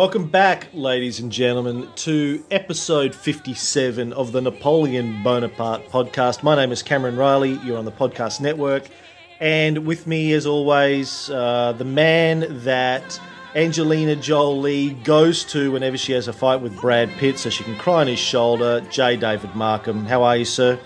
Welcome back, ladies and gentlemen, to episode 57 of the Napoleon Bonaparte podcast. My name is Cameron Riley. You're on the podcast network. And with me, as always, uh, the man that Angelina Jolie goes to whenever she has a fight with Brad Pitt so she can cry on his shoulder, J. David Markham. How are you, sir?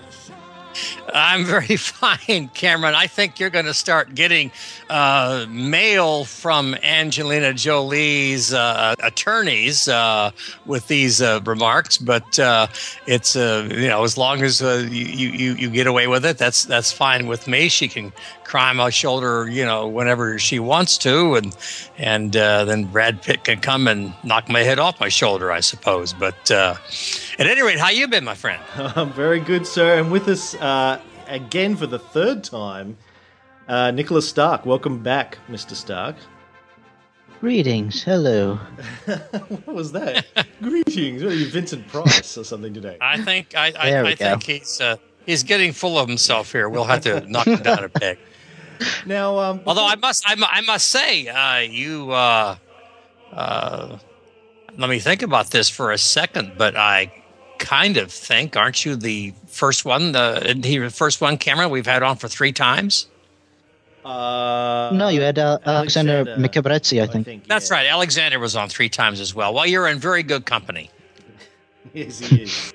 I'm very fine, Cameron. I think you're going to start getting uh, mail from Angelina Jolie's uh, attorneys uh, with these uh, remarks, but uh, it's uh, you know as long as you, you you get away with it, that's that's fine with me. She can cry on my shoulder, you know, whenever she wants to, and and then Brad Pitt can come and knock my head off my shoulder, I suppose. But at any rate, how you been, my friend? I'm very good, sir. And with us again for the third time, uh, Nicholas Stark. Welcome back, Mr. Stark. Greetings. Hello. what was that? Greetings. What are you, Vincent Price or something today? I think I, I, I think he's uh, he's getting full of himself here. We'll have to knock him down a peg. Now, um, although I must I, I must say uh, you uh, uh, let me think about this for a second, but I kind of think, aren't you the first one, the the first one, Cameron we've had on for three times? Uh, no, you had uh, Alexander, Alexander I think. I think yeah. That's right. Alexander was on three times as well. Well, you're in very good company. yes, he is.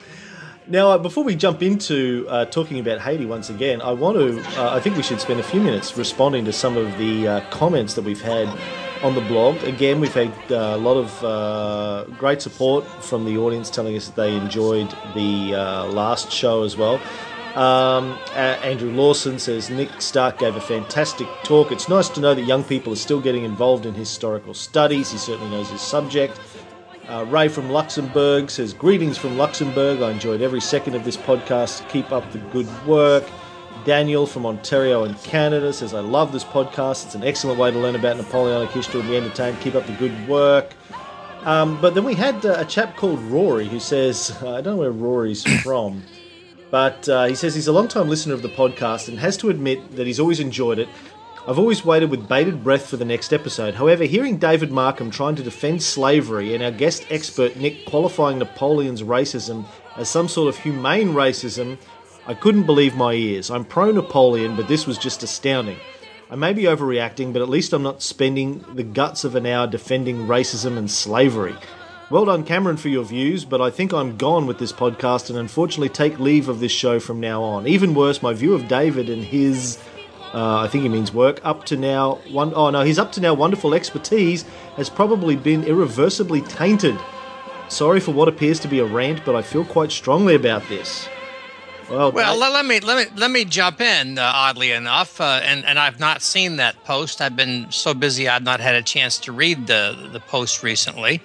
Now, uh, before we jump into uh, talking about Haiti once again, I want to. Uh, I think we should spend a few minutes responding to some of the uh, comments that we've had on the blog. Again, we've had uh, a lot of uh, great support from the audience telling us that they enjoyed the last show as well. Um, Andrew Lawson says Nick Stark gave a fantastic talk. It's nice to know that young people are still getting involved in historical studies. He certainly knows his subject. Uh, Ray from Luxembourg says, Greetings from Luxembourg. I enjoyed every second of this podcast. Keep up the good work. Daniel from Ontario in Canada says, I love this podcast. It's an excellent way to learn about Napoleonic history and be entertained. Keep up the good work. Um, but then we had uh, a chap called Rory who says, uh, I don't know where Rory's from, but uh, he says he's a long time listener of the podcast and has to admit that he's always enjoyed it. I've always waited with bated breath for the next episode. However, hearing David Markham trying to defend slavery and our guest expert Nick qualifying Napoleon's racism as some sort of humane racism I couldn't believe my ears. I'm pro Napoleon, but this was just astounding. I may be overreacting, but at least I'm not spending the guts of an hour defending racism and slavery. Well done, Cameron, for your views, but I think I'm gone with this podcast and unfortunately take leave of this show from now on. Even worse, my view of David and his, uh, I think he means work, up to now, one, oh no, his up to now wonderful expertise has probably been irreversibly tainted. Sorry for what appears to be a rant, but I feel quite strongly about this. Well, well let me let me let me jump in. Uh, oddly enough, uh, and and I've not seen that post. I've been so busy, I've not had a chance to read the the post recently.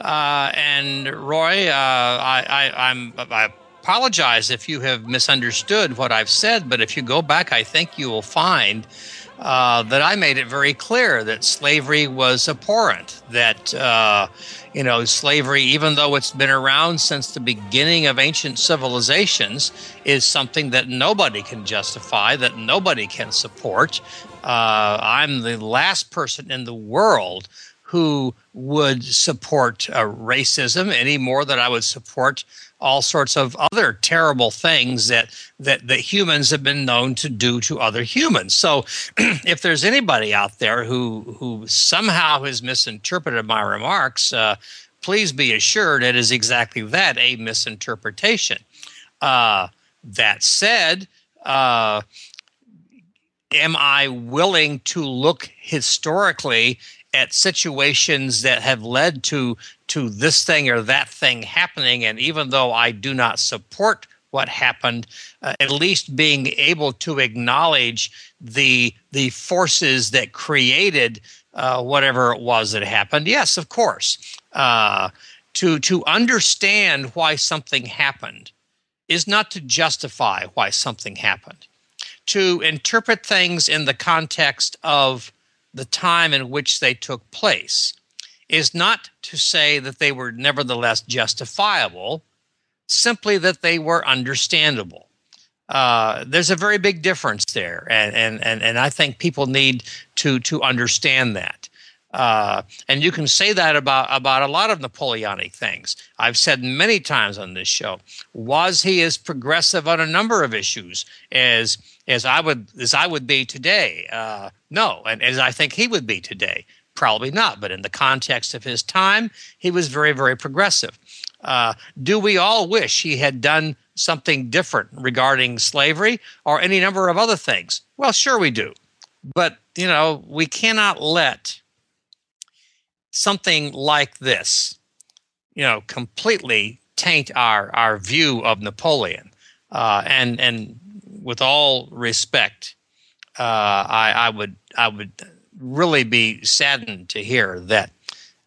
Uh, and Roy, uh, I, I I'm I apologize if you have misunderstood what I've said, but if you go back, I think you will find. Uh, that I made it very clear that slavery was abhorrent, that uh, you know, slavery, even though it's been around since the beginning of ancient civilizations, is something that nobody can justify, that nobody can support. Uh, I'm the last person in the world who would support uh, racism any more than I would support all sorts of other terrible things that that that humans have been known to do to other humans. So, if there's anybody out there who who somehow has misinterpreted my remarks, uh, please be assured it is exactly that a misinterpretation. Uh, that said, uh, am I willing to look historically at situations that have led to to this thing or that thing happening and even though i do not support what happened uh, at least being able to acknowledge the the forces that created uh, whatever it was that happened. Yes, of course. Uh, to to understand why something happened is not to justify why something happened. To interpret things in the context of the time in which they took place is not to say that they were nevertheless justifiable, simply that they were understandable. Uh, there's a very big difference there, and, and, and, and I think people need to, to understand that. Uh, and you can say that about, about a lot of Napoleonic things. I've said many times on this show. Was he as progressive on a number of issues as as I would as I would be today? Uh, no, and as I think he would be today, probably not. But in the context of his time, he was very very progressive. Uh, do we all wish he had done something different regarding slavery or any number of other things? Well, sure we do. But, you know, we cannot let something like this, you know, completely taint our, our view of Napoleon. Uh, and, and with all respect, uh, I, I would, I would really be saddened to hear that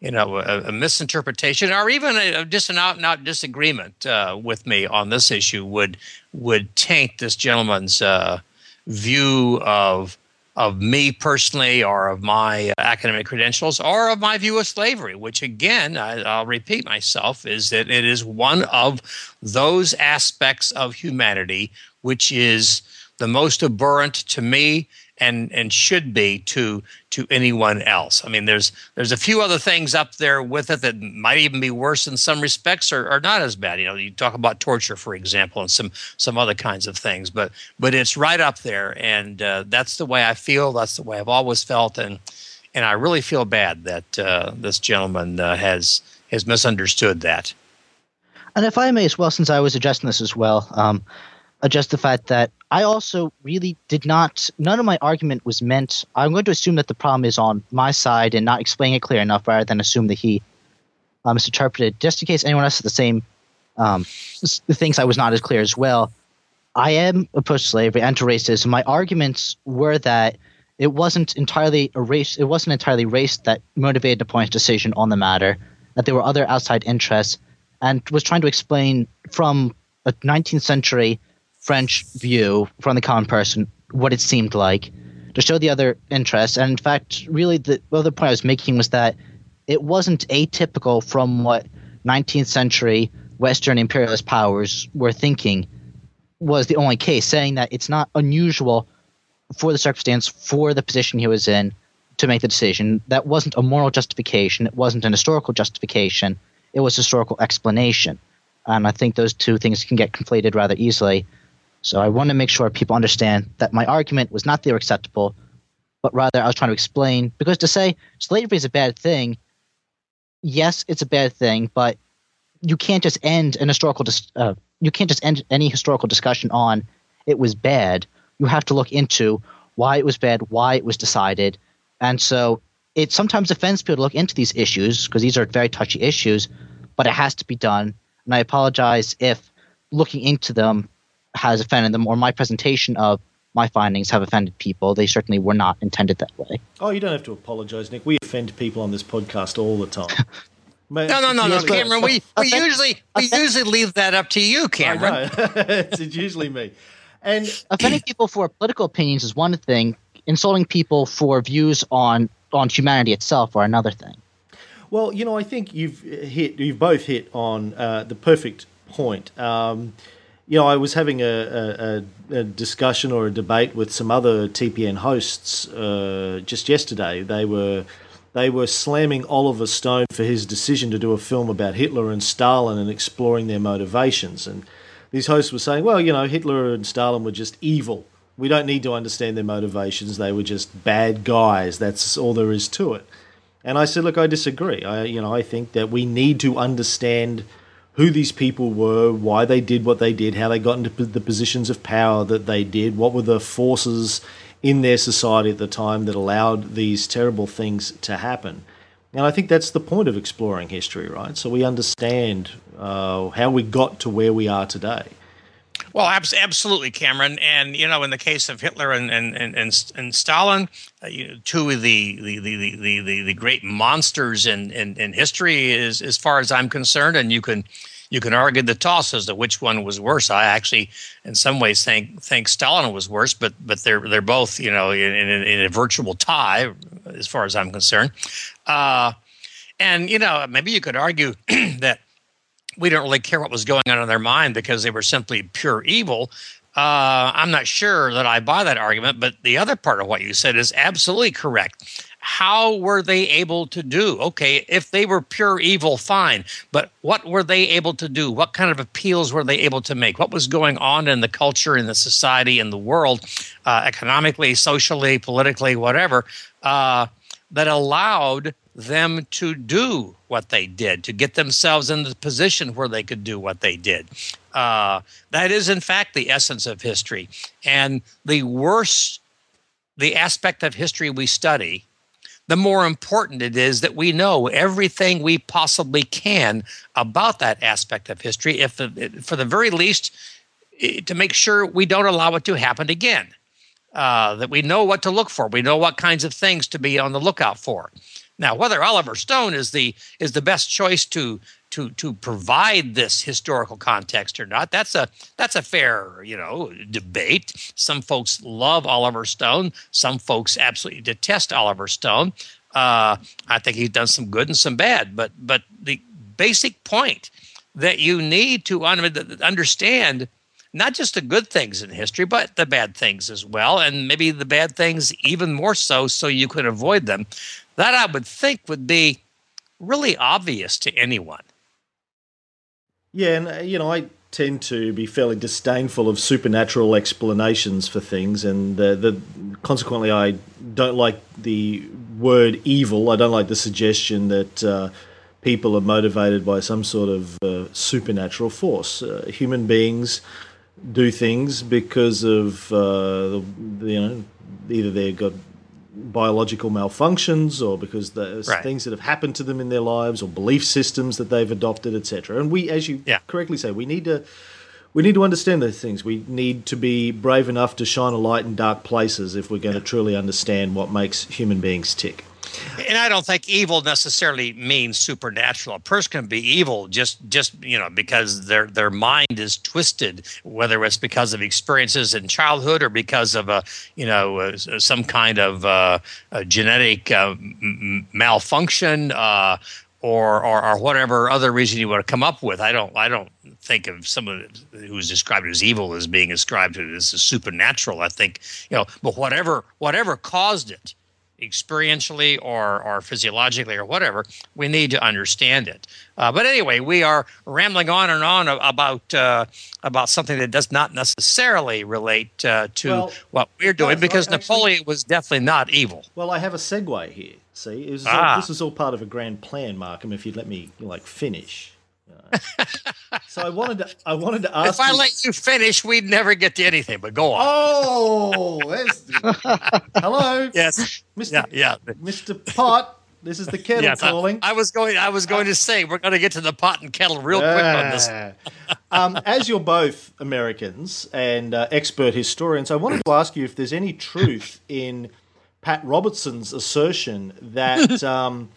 you know, a, a, misinterpretation or even a, just an out and out disagreement uh, with me on this issue would would taint this gentleman's uh, view of of me personally or of my uh, academic credentials or of my view of slavery, which again, I, will repeat myself, is that it is one of those aspects of humanity which is the most abhorrent to me and and should be to to anyone else. I mean, there's there's a few other things up there with it that might even be worse in some respects, or, or not as bad. You know, you talk about torture, for example, and some some other kinds of things, but but it's right up there, and uh, that's the way I feel. That's the way I've always felt, and and I really feel bad that uh, this gentleman uh, has has misunderstood that. And if I may as well, since I was addressing this as well, um, address the fact that I also really did not, none of my argument was meant. I'm going to assume that the problem is on my side and not explaining it clear enough rather than assume that he um, misinterpreted. Just in case anyone else has the same um, thinks I was not as clear as well. I am opposed to slavery and to racism. My arguments were that it wasn't entirely a race. It wasn't entirely race that motivated the Napoleon's decision on the matter. That there were other outside interests, and was trying to explain from a 19th century French view from the common person what it seemed like to show the other interests. And in fact, really, the other point I was making was that it wasn't atypical from what 19th century Western imperialist powers were thinking was the only case, saying that it's not unusual for the circumstance, for the position he was in, to make the decision. That wasn't a moral justification. It wasn't an historical justification. It was historical explanation. And I think those two things can get conflated rather easily. So I want to make sure people understand that my argument was not they were acceptable, but rather I was trying to explain because to say slavery is a bad thing, yes, it's a bad thing, but you can't just end an historical dis- uh, you can't just end any historical discussion on it was bad. You have to look into why it was bad, why it was decided, and so it sometimes offends people to look into these issues because these are very touchy issues, but it has to be done. And I apologize if looking into them has offended them, or my presentation of my findings have offended people. They certainly were not intended that way. Oh, you don't have to apologize, Nick. We offend people on this podcast all the time. no, no, no, no, Cameron. We, we usually we usually leave that up to you, Cameron. it's, it's usually me. And offending people for political opinions is one thing. Insulting people for views on on humanity itself are another thing. Well, you know, I think you've hit you've both hit on uh, the perfect point. Um, you know, I was having a, a, a, discussion or a debate with some other TPN hosts uh, just yesterday. They were they were slamming Oliver Stone for his decision to do a film about Hitler and Stalin and exploring their motivations. And these hosts were saying, well, you know, Hitler and Stalin were just evil. We don't need to understand their motivations. They were just bad guys. That's all there is to it. And I said, look, I disagree. I, you know, I think that we need to understand who these people were, why they did what they did, how they got into the positions of power that they did, what were the forces in their society at the time that allowed these terrible things to happen. And I think that's the point of exploring history, right? So we understand uh, how we got to where we are today. Well, abs- absolutely, Cameron. And you know, in the case of Hitler and and and and, and Stalin, uh, you know, two of the the, the, the, the, the great monsters in, in in history, is as far as I'm concerned. And you can you can argue the toss as to which one was worse. I actually, in some ways, think think Stalin was worse, but but they're they're both you know in, in, in a virtual tie as far as I'm concerned. Uh, and you know, maybe you could argue that we don't really care what was going on in their mind because they were simply pure evil. Uh, I'm not sure that I buy that argument, but the other part of what you said is absolutely correct. How were they able to do? Okay, if they were pure evil, fine, but what were they able to do? What kind of appeals were they able to make? What was going on in the culture, in the society, in the world, uh, economically, socially, politically, whatever, uh, that allowed them to do what they did, to get themselves in the position where they could do what they did. Uh, that is, in fact, the essence of history. And the worse the aspect of history we study, the more important it is that we know everything we possibly can about that aspect of history, if for the very least, to make sure we don't allow it to happen again. Uh, that we know what to look for, we know what kinds of things to be on the lookout for. Now, whether Oliver Stone is the is the best choice to to to provide this historical context or not, that's a that's a fair you know debate. Some folks love Oliver Stone, some folks absolutely detest Oliver Stone. Uh, I think he's done some good and some bad, but but the basic point that you need to understand not just the good things in history, but the bad things as well, and maybe the bad things even more so, so you could avoid them. That I would think would be really obvious to anyone. Yeah, and uh, you know, I tend to be fairly disdainful of supernatural explanations for things, and the, the consequently, I don't like the word evil. I don't like the suggestion that uh, people are motivated by some sort of uh, supernatural force. Uh, human beings do things because of uh, you know either they've got biological malfunctions or because there's right. things that have happened to them in their lives or belief systems that they've adopted etc and we as you yeah. correctly say we need to we need to understand those things we need to be brave enough to shine a light in dark places if we're going yeah. to truly understand what makes human beings tick and I don't think evil necessarily means supernatural. A person can be evil just just you know because their their mind is twisted, whether it's because of experiences in childhood or because of a you know some kind of uh, genetic uh, m- malfunction. Uh, or, or, or whatever other reason you want to come up with. I don't I don't think of someone who's described as evil as being ascribed to this as supernatural. I think you know, but whatever whatever caused it, experientially or, or physiologically or whatever, we need to understand it. Uh, but anyway, we are rambling on and on about uh, about something that does not necessarily relate uh, to well, what we're doing because actually, Napoleon was definitely not evil. Well, I have a segue here. See, is, ah. this is all part of a grand plan, Markham. If you'd let me like finish so I wanted to I wanted to ask. If I you, let you finish, we'd never get to anything. But go on. Oh, hello. Yes, Mr. Yeah, yeah. Mr. Pot. This is the kettle yes, calling. I, I, was going. I was going to say we're going to get to the pot and kettle real quick on this. um, as you're both Americans and uh, expert historians, I wanted to ask you if there's any truth in Pat Robertson's assertion that. Um,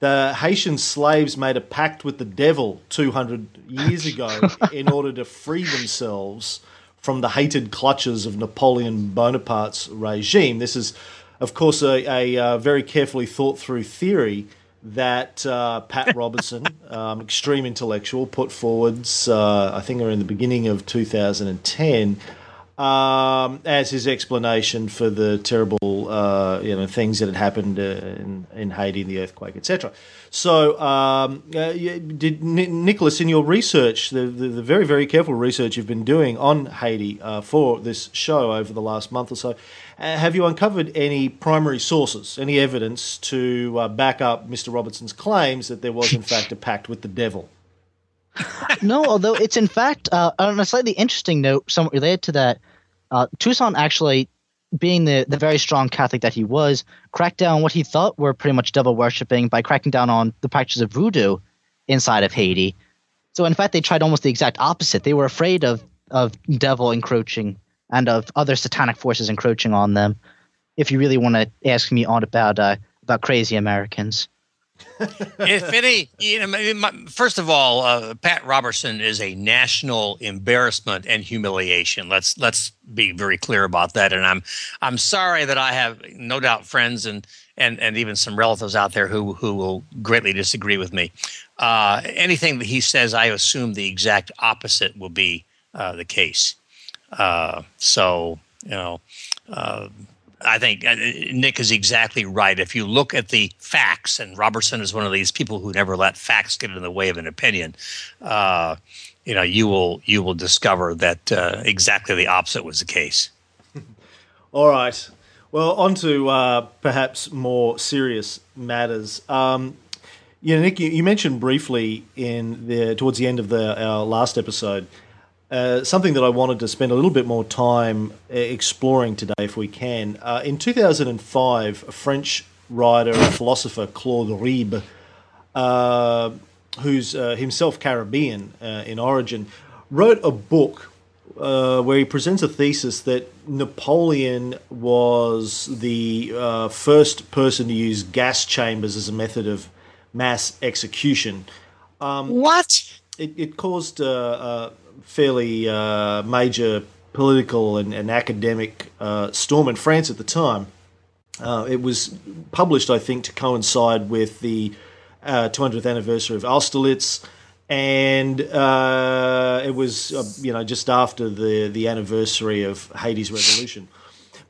the Haitian slaves made a pact with the devil 200 years ago in order to free themselves from the hated clutches of Napoleon Bonaparte's regime. This is, of course, a, a, a very carefully thought through theory that uh, Pat Robertson, um, extreme intellectual, put forwards, uh, I think, in the beginning of 2010 um, as his explanation for the terrible, uh, you know, things that had happened uh, in, in Haiti, the earthquake, etc. So, um, uh, did Nicholas, in your research, the, the, the, very very careful research you've been doing on Haiti uh, for this show over the last month or so, uh, have you uncovered any primary sources, any evidence to uh, back up Mr. Robertson's claims that there was in fact a pact with the devil? no, although it's in fact uh, on a slightly interesting note, somewhat related to that. Uh, Toussaint actually, being the, the very strong Catholic that he was, cracked down on what he thought were pretty much devil worshipping by cracking down on the practice of voodoo inside of Haiti. So in fact, they tried almost the exact opposite. They were afraid of of devil encroaching and of other satanic forces encroaching on them. If you really want to ask me on about uh, about crazy Americans. If any, you know, first of all, uh, Pat Robertson is a national embarrassment and humiliation. Let's let's be very clear about that. And I'm I'm sorry that I have no doubt friends and and and even some relatives out there who who will greatly disagree with me. Uh, anything that he says, I assume the exact opposite will be uh, the case. Uh, so you know, uh, I think uh, Nick is exactly right. If you look at the facts, and Robertson is one of these people who never let facts get in the way of an opinion, uh, you know, you will you will discover that uh, exactly the opposite was the case. All right. Well, on to uh, perhaps more serious matters. Um, yeah, Nick, you, you, mentioned briefly in the towards the end of the our last episode uh, something that I wanted to spend a little bit more time uh, exploring today, if we can. Uh, in 2005, a French writer and philosopher, Claude Ribbe, uh, who's uh, himself Caribbean in origin, wrote a book where he presents a thesis that Napoleon was the first person to use gas chambers as a method of mass execution. Um, what? It, it caused fairly uh, major political and, and academic uh, storm in France at the time. Uh, it was published, I think, to coincide with the 200th uh, anniversary of Austerlitz, and uh, it was, uh, you know, just after the the anniversary of Haiti's revolution.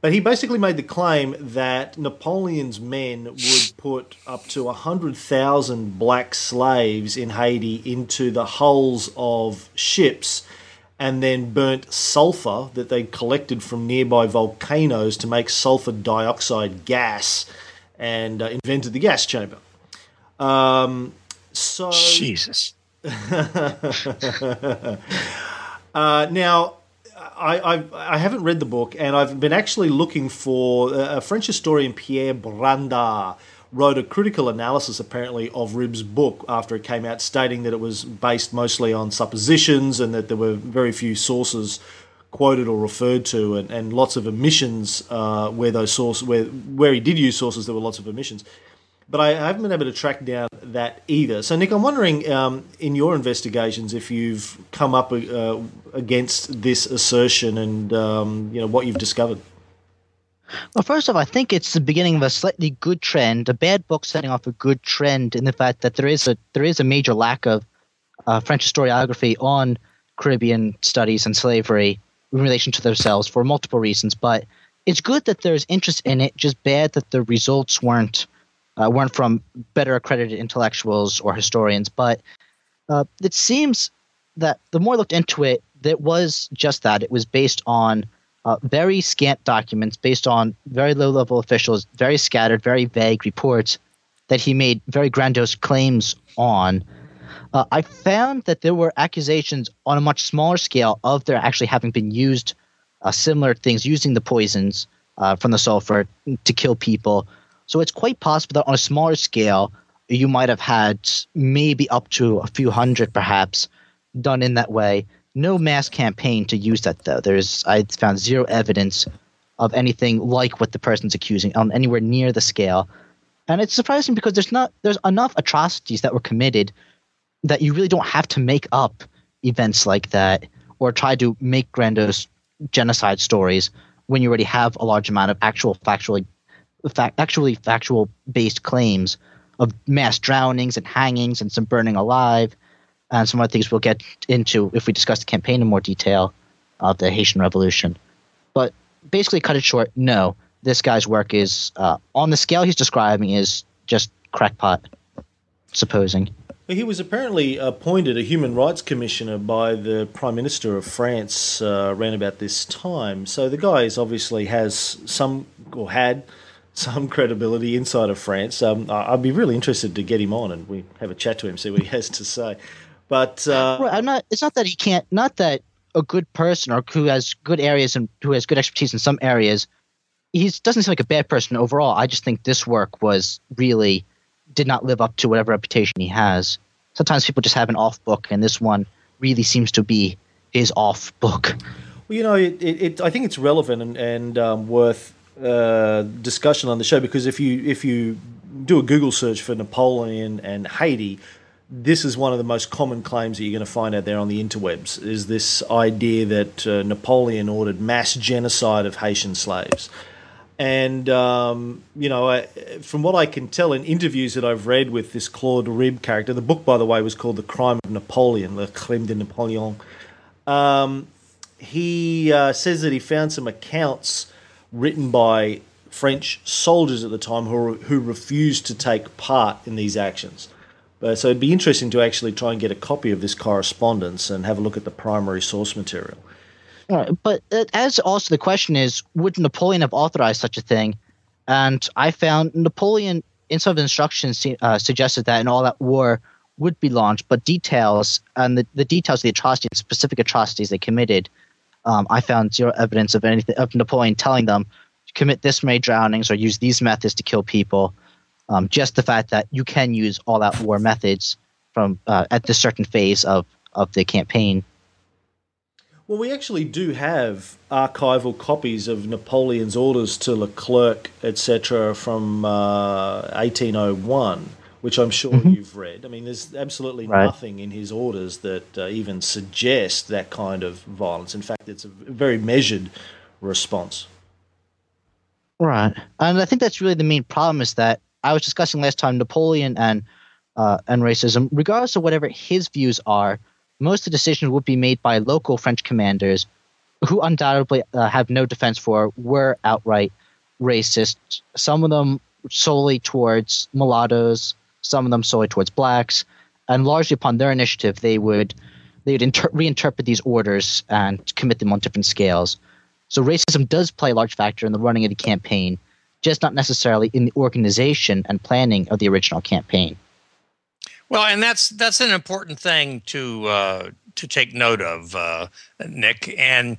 But he basically made the claim that Napoleon's men would put up to 100,000 black slaves in Haiti into the hulls of ships and then burnt sulfur that they collected from nearby volcanoes to make sulfur dioxide gas and uh, invented the gas chamber. Um, so. Jesus. uh, now, I, I've, I haven't read the book, and I've been actually looking for uh, a French historian, Pierre Branda, wrote a critical analysis apparently of Ribbe's book after it came out, stating that it was based mostly on suppositions and that there were very few sources quoted or referred to, and, and lots of omissions uh, where those sources where where he did use sources, there were lots of omissions but I haven't been able to track down that either. So, Nick, I'm wondering um, in your investigations if you've come up uh, against this assertion and um, you know what you've discovered. Well, first off, I think it's the beginning of a slightly good trend, a bad book setting off a good trend in the fact that there is a there is a major lack of uh, French historiography on Caribbean studies and slavery in relation to themselves for multiple reasons. But it's good that there's interest in it. Just bad that the results weren't uh, weren't from better accredited intellectuals or historians. But uh, it seems that the more I looked into it, that was just that. It was based on uh, very scant documents, based on very low level officials, very scattered, very vague reports that he made very grandiose claims on. Uh, I found that there were accusations on a much smaller scale of there actually having been used uh, similar things, using the poisons uh, from the sulfur to kill people so it's quite possible that on a smaller scale, you might have had maybe up to a few hundred, perhaps, done in that way. No mass campaign to use that, though. There's I found zero evidence of anything like what the person's accusing on anywhere near the scale. And it's surprising because there's not there's enough atrocities that were committed that you really don't have to make up events like that or try to make grandiose genocide stories when you already have a large amount of actual factually fact, actually factual based claims of mass drownings and hangings and some burning alive and some other things we'll get into if we discuss the campaign in more detail of the Haitian Revolution. But basically, cut it short, no, this guy's work is uh, on the scale he's describing is just crackpot, supposing. He was apparently appointed a human rights commissioner by the Prime Minister of France uh, around about this time. So the guy is obviously has some, or had, some credibility inside of France. Um, I'd be really interested to get him on and we have a chat to him, see what he has to say. But uh, right, I'm not. It's not that he can't. Not that a good person or who has good areas and who has good expertise in some areas. He doesn't seem like a bad person overall. I just think this work was really did not live up to whatever reputation he has. Sometimes people just have an off book, and this one really seems to be his off book. Well, you know, it, it, it I think it's relevant and, and um, worth uh, discussion on the show because if you if you do a Google search for Napoleon and Haiti, this is one of the most common claims that you're going to find out there on the interwebs is this idea that uh, Napoleon ordered mass genocide of Haitian slaves. And, um, you know, I, from what I can tell in interviews that I've read with this Claude Ribbe character, the book, by the way, was called The Crime of Napoleon, Le Crime de Napoleon. Um, he uh, says that he found some accounts written by French soldiers at the time who, who refused to take part in these actions. Uh, so it'd be interesting to actually try and get a copy of this correspondence and have a look at the primary source material. Right, but as also the question is, would Napoleon have authorized such a thing? And I found Napoleon, in some of the instructions, uh, suggested that an all-out war would be launched, but details and the, the details of the atrocities, specific atrocities they committed, um, I found zero evidence of anything of Napoleon telling them to commit this many drownings or use these methods to kill people. Um, just the fact that you can use all-out war methods from uh, at this certain phase of of the campaign. Well, we actually do have archival copies of Napoleon's orders to Leclerc, etc., from uh, 1801, which I'm sure mm-hmm. you've read. I mean, there's absolutely right. nothing in his orders that uh, even suggests that kind of violence. In fact, it's a very measured response. Right, and I think that's really the main problem is that I was discussing last time Napoleon and uh, and racism, regardless of whatever his views are, most of the decisions would be made by local French commanders who undoubtedly uh, have no defense for were outright racist. Some of them solely towards mulattoes, some of them solely towards blacks, and largely upon their initiative, they would they would inter- reinterpret these orders and commit them on different scales. So racism does play a large factor in the running of the campaign just not necessarily in the organization and planning of the original campaign. Well, and that's that's an important thing to uh, to take note of, uh, Nick. And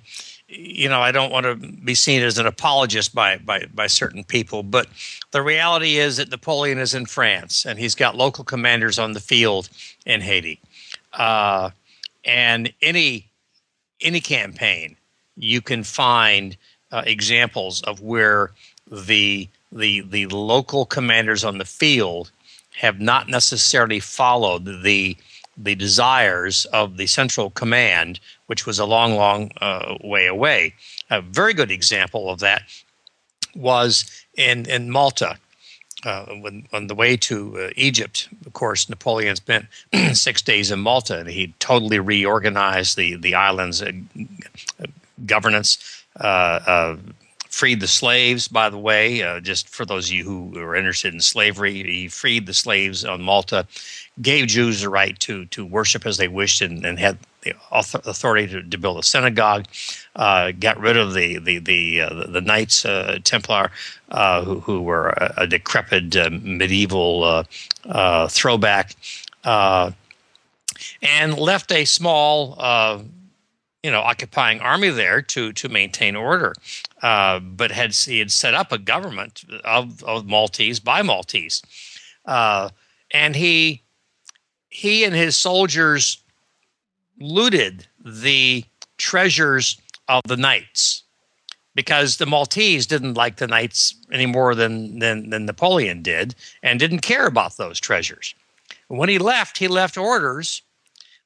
you know, I don't want to be seen as an apologist by, by by certain people, but the reality is that Napoleon is in France and he's got local commanders on the field in Haiti. Uh, and any any campaign, you can find uh, examples of where the the the local commanders on the field have not necessarily followed the the desires of the central command, which was a long, long uh, way away. A very good example of that was in in Malta. Uh, when on the way to uh, Egypt, of course, Napoleon spent six days in Malta, and he totally reorganized the the island's uh, governance. Uh, uh, freed the slaves, by the way, uh, just for those of you who are interested in slavery. He freed the slaves on Malta, gave Jews the right to, to worship as they wished, and, and had the authority to, to build a synagogue. Uh, got rid of the the the uh, the Knights uh, Templar, who, who were a, a decrepit medieval throwback, and left a small you know occupying army there to to maintain order, uh, but had he had set up a government of, of Maltese by Maltese, uh, and he he and his soldiers looted the treasures of the knights because the Maltese didn't like the knights any more than, than, than Napoleon did and didn't care about those treasures. When he left, he left orders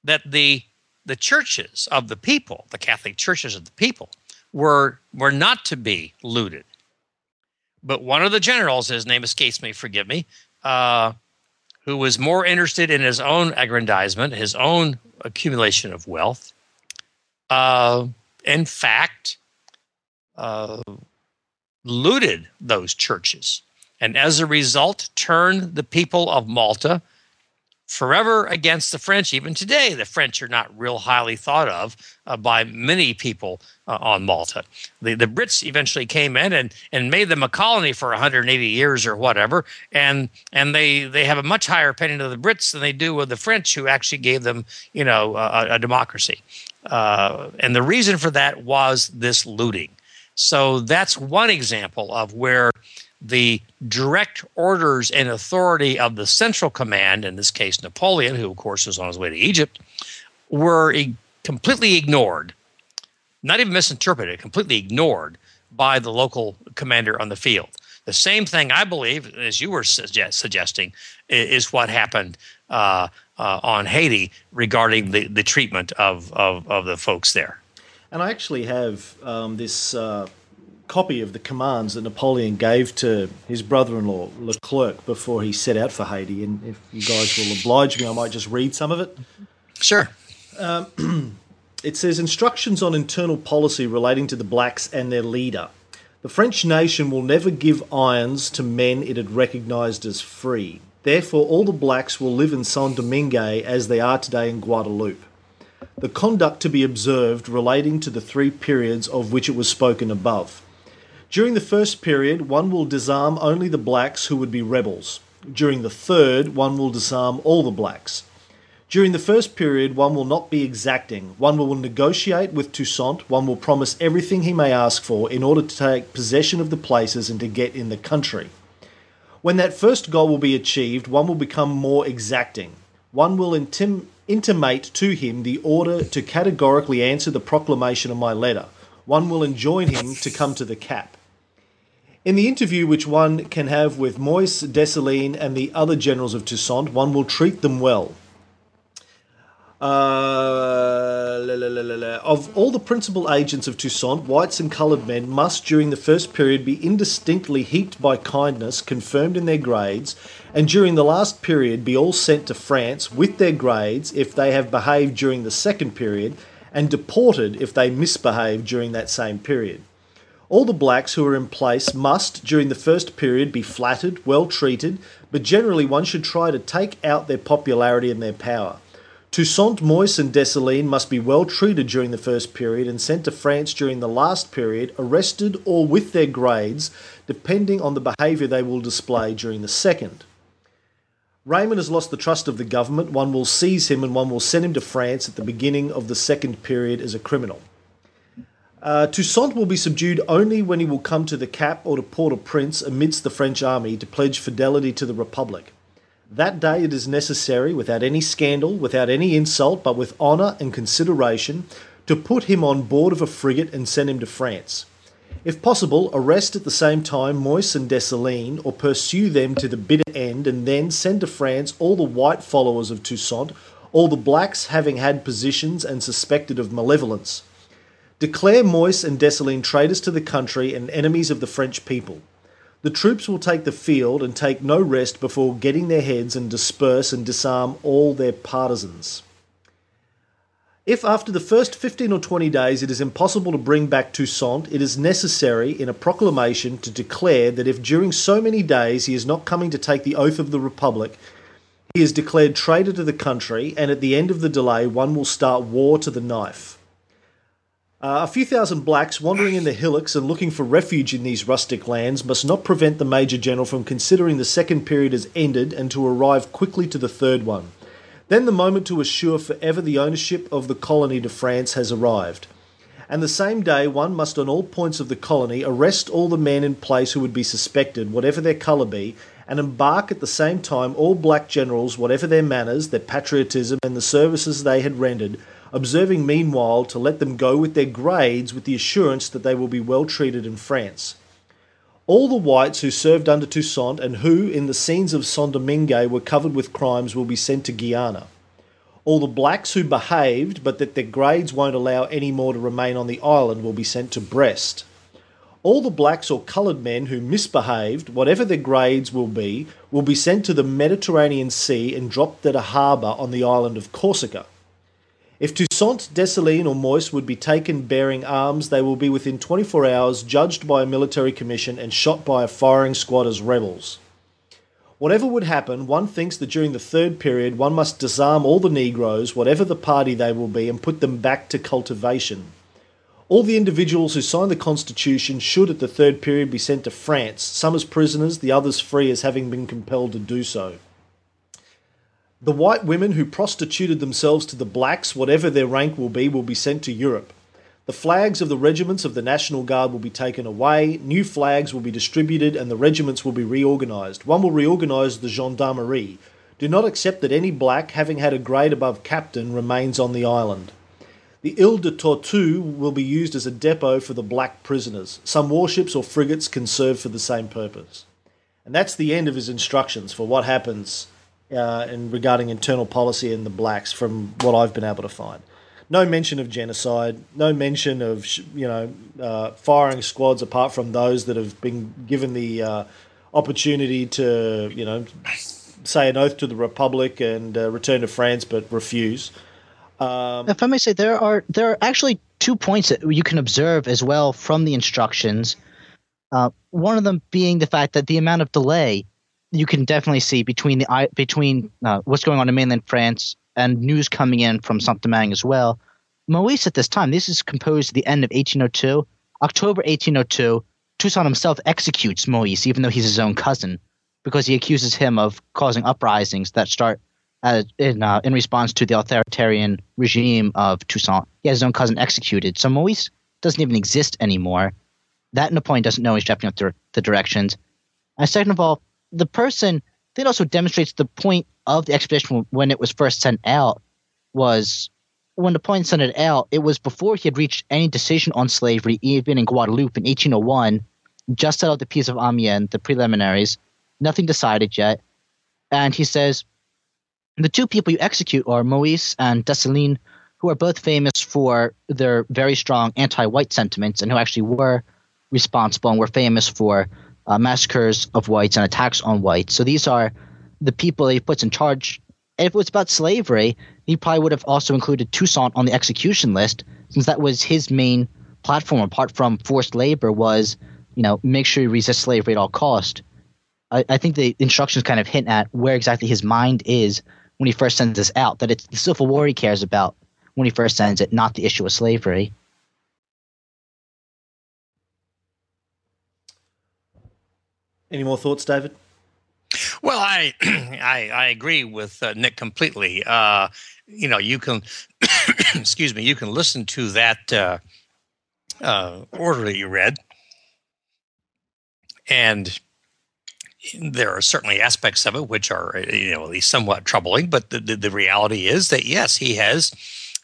that the the churches of the people, the Catholic churches of the people, were were not to be looted. But one of the generals, his name escapes me, forgive me, uh, who was more interested in his own aggrandizement, his own accumulation of wealth, uh, in fact, uh, looted those churches, and as a result, turned the people of Malta forever against the French. Even today, the French are not real highly thought of uh, by many people uh, on Malta. The, the Brits eventually came in and, and made them a colony for 180 years or whatever, and and they, they have a much higher opinion of the Brits than they do with the French, who actually gave them you know a, a democracy. Uh, and the reason for that was this looting. So that's one example of where the direct orders and authority of the central command, in this case Napoleon, who of course was on his way to Egypt, were completely ignored, not even misinterpreted, completely ignored by the local commander on the field. The same thing, I believe, as you were suggest- suggesting, is, what happened uh, uh, on Haiti regarding the, the treatment of, of, of the folks there. And I actually have um, this uh, copy of the commands that Napoleon gave to his brother-in-law Leclerc before he set out for Haiti. And if you guys will oblige me, I might just read some of it. Sure. Um, it says instructions on internal policy relating to the blacks and their leader. The French nation will never give irons to men it had recognised as free. Therefore, all the blacks will live in Saint Domingue as they are today in Guadeloupe. The conduct to be observed relating to the three periods of which it was spoken above. During the first period, one will disarm only the blacks who would be rebels. During the third, one will disarm all the blacks. During the first period, one will not be exacting. One will negotiate with Toussaint. One will promise everything he may ask for in order to take possession of the places and to get in the country. When that first goal will be achieved, one will become more exacting. One will intim- intimate to him the order to categorically answer the proclamation of my letter. One will enjoin him to come to the cap. In the interview which one can have with Moyse, Dessalines, and the other generals of Toussaint, one will treat them well. Uh, la, la, la, of all the principal agents of Toussaint, whites and coloured men must, during the first period, be indistinctly heaped by kindness, confirmed in their grades, and during the last period be all sent to France with their grades if they have behaved during the second period, and deported if they misbehave during that same period. All the blacks who are in place must, during the first period, be flattered, well treated, but generally one should try to take out their popularity and their power. Toussaint, Moyse, and Dessalines must be well treated during the first period and sent to France during the last period, arrested or with their grades, depending on the behaviour they will display during the second. Raimond has lost the trust of the government. One will seize him and one will send him to France at the beginning of the second period as a criminal. Uh, Toussaint will be subdued only when he will come to the Cap or to Port au Prince amidst the French army to pledge fidelity to the Republic. That day it is necessary, without any scandal, without any insult, but with honour and consideration, to put him on board of a frigate and send him to France. If possible, arrest at the same time Moyse and Dessalines, or pursue them to the bitter end, and then send to France all the white followers of Toussaint, all the blacks having had positions and suspected of malevolence. Declare Moyse and Dessalines traitors to the country and enemies of the French people. The troops will take the field and take no rest before getting their heads and disperse and disarm all their partisans. If after the first 15 or 20 days it is impossible to bring back Toussaint, it is necessary in a proclamation to declare that if during so many days he is not coming to take the oath of the Republic, he is declared traitor to the country, and at the end of the delay one will start war to the knife. Uh, a few thousand blacks wandering in the hillocks and looking for refuge in these rustic lands must not prevent the Major General from considering the second period as ended and to arrive quickly to the third one. Then the moment to assure forever the ownership of the colony to France has arrived. And the same day, one must on all points of the colony arrest all the men in place who would be suspected, whatever their colour be, and embark at the same time all black generals, whatever their manners, their patriotism, and the services they had rendered, observing meanwhile to let them go with their grades with the assurance that they will be well treated in France. All the whites who served under Toussaint and who, in the scenes of Saint Domingue, were covered with crimes will be sent to Guiana. All the blacks who behaved but that their grades won't allow any more to remain on the island will be sent to Brest. All the blacks or coloured men who misbehaved, whatever their grades will be, will be sent to the Mediterranean Sea and dropped at a harbour on the island of Corsica. If Toussaint, Dessalines, or Moyse would be taken bearing arms, they will be within 24 hours judged by a military commission and shot by a firing squad as rebels. Whatever would happen, one thinks that during the third period one must disarm all the Negroes, whatever the party they will be, and put them back to cultivation. All the individuals who signed the Constitution should at the third period be sent to France, some as prisoners, the others free as having been compelled to do so. The white women who prostituted themselves to the blacks, whatever their rank will be, will be sent to Europe. The flags of the regiments of the National Guard will be taken away, new flags will be distributed, and the regiments will be reorganised. One will reorganise the gendarmerie. Do not accept that any black, having had a grade above captain, remains on the island. The Ile de Tortue will be used as a depot for the black prisoners. Some warships or frigates can serve for the same purpose. And that's the end of his instructions for what happens uh, in regarding internal policy in the blacks from what I've been able to find. No mention of genocide, no mention of you know uh, firing squads apart from those that have been given the uh, opportunity to you know say an oath to the republic and uh, return to France, but refuse. Um, if I may say, there are there are actually two points that you can observe as well from the instructions. Uh, one of them being the fact that the amount of delay you can definitely see between the between uh, what's going on in mainland France and news coming in from Saint Domingue as well. Moyse at this time, this is composed at the end of 1802, October 1802. Toussaint himself executes Moyse, even though he's his own cousin, because he accuses him of causing uprisings that start uh, in uh, in response to the authoritarian regime of Toussaint. He has his own cousin executed, so Moyse doesn't even exist anymore. That Napoleon doesn't know he's drafting up the, the directions. And second of all, the person that also demonstrates the point of the expedition when it was first sent out was when the point sent it out, it was before he had reached any decision on slavery, even in Guadeloupe in 1801, just out of the Peace of Amiens, the preliminaries, nothing decided yet. And he says, the two people you execute are Moyse and Dessalines, who are both famous for their very strong anti-white sentiments and who actually were responsible and were famous for uh, massacres of whites and attacks on whites. So these are the people he puts in charge. If it was about slavery, he probably would have also included Toussaint on the execution list, since that was his main platform, apart from forced labor, was you know make sure you resist slavery at all cost. I, I think the instructions kind of hint at where exactly his mind is when he first sends this out. That it's the Civil War he cares about when he first sends it, not the issue of slavery. Any more thoughts, David? Well, I I, I agree with uh, Nick completely. Uh, you know, you can excuse me, you can listen to that uh, uh, order that you read, and there are certainly aspects of it which are you know at least somewhat troubling. But the, the, the reality is that yes, he has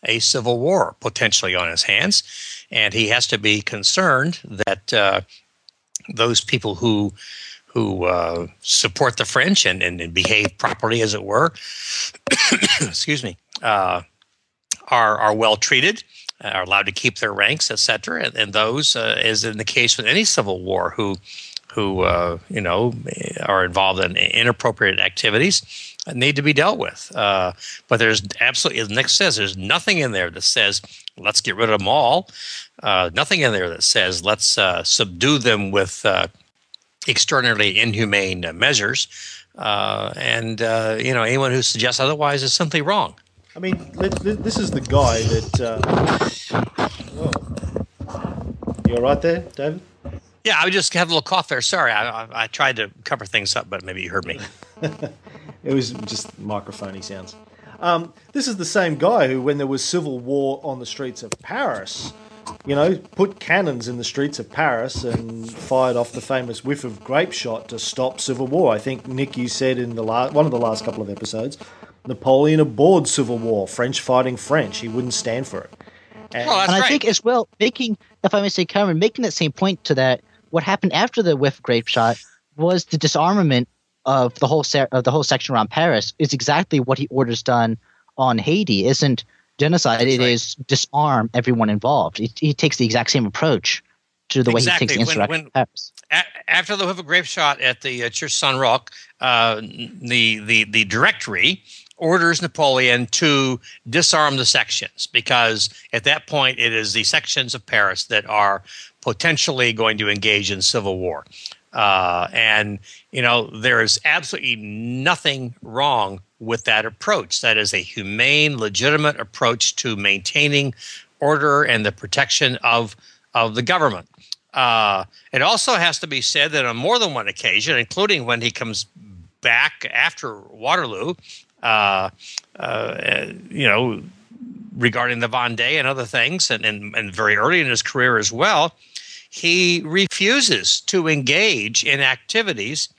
a civil war potentially on his hands, and he has to be concerned that uh, those people who who uh, support the French and, and, behave properly, as it were, excuse me, uh, are are well treated, uh, are allowed to keep their ranks, etc. And, and, those, uh, as in the case with any civil war, who who uh, you know are involved in inappropriate activities, need to be dealt with. Uh, but there's absolutely, as Nick says, there's nothing in there that says let's get rid of them all. nothing in there that says let's subdue them with extraordinarily inhumane uh, measures. Uh, and uh, you know anyone who suggests otherwise is simply wrong. I mean, this is the guy that. Oh. You all right there, David? Yeah, I just had a little cough there. Sorry, I, I, I tried to cover things up, but maybe you heard me. it was just microphony sounds. Um, this is the same guy who, when there was civil war on the streets of Paris, you know, put cannons in the streets of Paris and fired off the famous whiff of grape shot to stop civil war. I think Nick, you said in the last one of the last couple of episodes, Napoleon abhorred civil war, French fighting French. He wouldn't stand for it. And, oh, and I right. think as well, making, if I may say, Cameron, making that same point to that, what happened after the whiff grape shot was the disarmament of the whole se- of the whole section around Paris. Is exactly what he orders done on Haiti. Isn't genocide, That's it right. is disarm everyone involved. He, he, takes the exact same approach to the exactly. way he takes the insurrection. When, when, after the of grape shot at the uh, Church Saint Roch, uh, the, the, the directory orders Napoleon to disarm the sections because at that point it is the sections of Paris that are potentially going to engage in civil war. Uh, and, you know, there is absolutely nothing wrong with that approach. That is a humane, legitimate approach to maintaining order and the protection of of the government. Uh, it also has to be said that on more than one occasion, including when he comes back after Waterloo, uh, uh, you know, regarding the Vendée and other things, and, and, and very early in his career as well, he refuses to engage in activities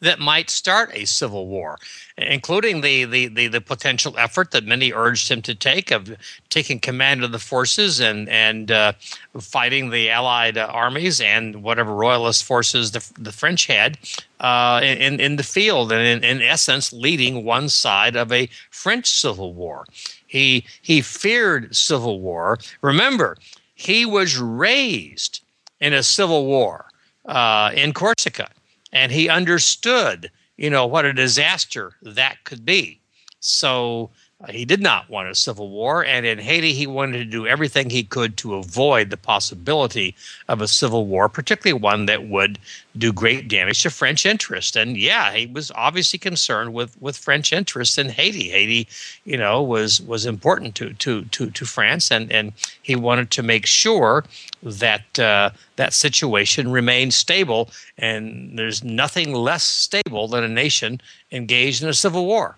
that might start a civil war, including the, the, the, the, potential effort that many urged him to take of taking command of the forces and, and uh, fighting the Allied armies and whatever royalist forces the, the French had uh, in, in the field, and in, in essence, leading one side of a French civil war. He, he feared civil war. Remember, he was raised in a civil war uh, in Corsica and he understood, you know, what a disaster that could be. So he did not want a civil war, and in Haiti, he wanted to do everything he could to avoid the possibility of a civil war, particularly one that would do great damage to French interests. And yeah, he was obviously concerned with, with French interests in Haiti. Haiti, you know, was was important to to to, to France, and and he wanted to make sure that uh, that situation remained stable. And there's nothing less stable than a nation engaged in a civil war.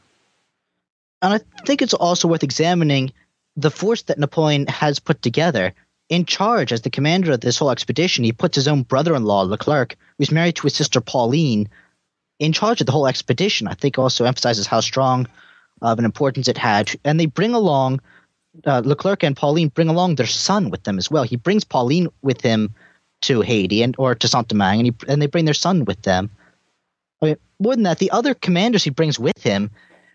And I think it's also worth examining the force that Napoleon has put together. In charge as the commander of this whole expedition, he puts his own brother in law, Leclerc, who's married to his sister Pauline, in charge of the whole expedition. I think also emphasizes how strong of an importance it had. And they bring along, uh, Leclerc and Pauline bring along their son with them as well. He brings Pauline with him to Haiti and or to Saint Domingue, and, he, and they bring their son with them. I mean, more than that, the other commanders he brings with him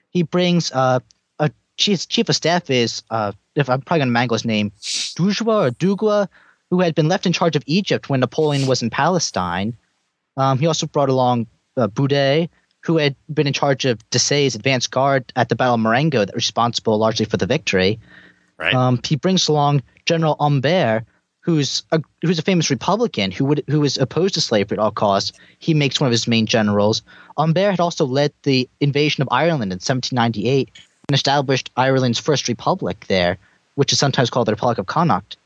he brings uh, a chief, chief of staff is uh, if I'm probably gonna mangle his name, Dujwa or Dugwa, who had been left in charge of Egypt when Napoleon was in Palestine. Um, he also brought along uh, Boudet, who had been in charge of Desaix's advance guard at the Battle of Marengo, that responsible largely for the victory. Right. Um, he brings along General Humbert, who's a who's a famous Republican who would who was opposed to slavery at all costs. He makes one of his main generals. Humbert had also led the invasion of Ireland in 1798 and established Ireland's first republic there, which is sometimes called the Republic of Connacht.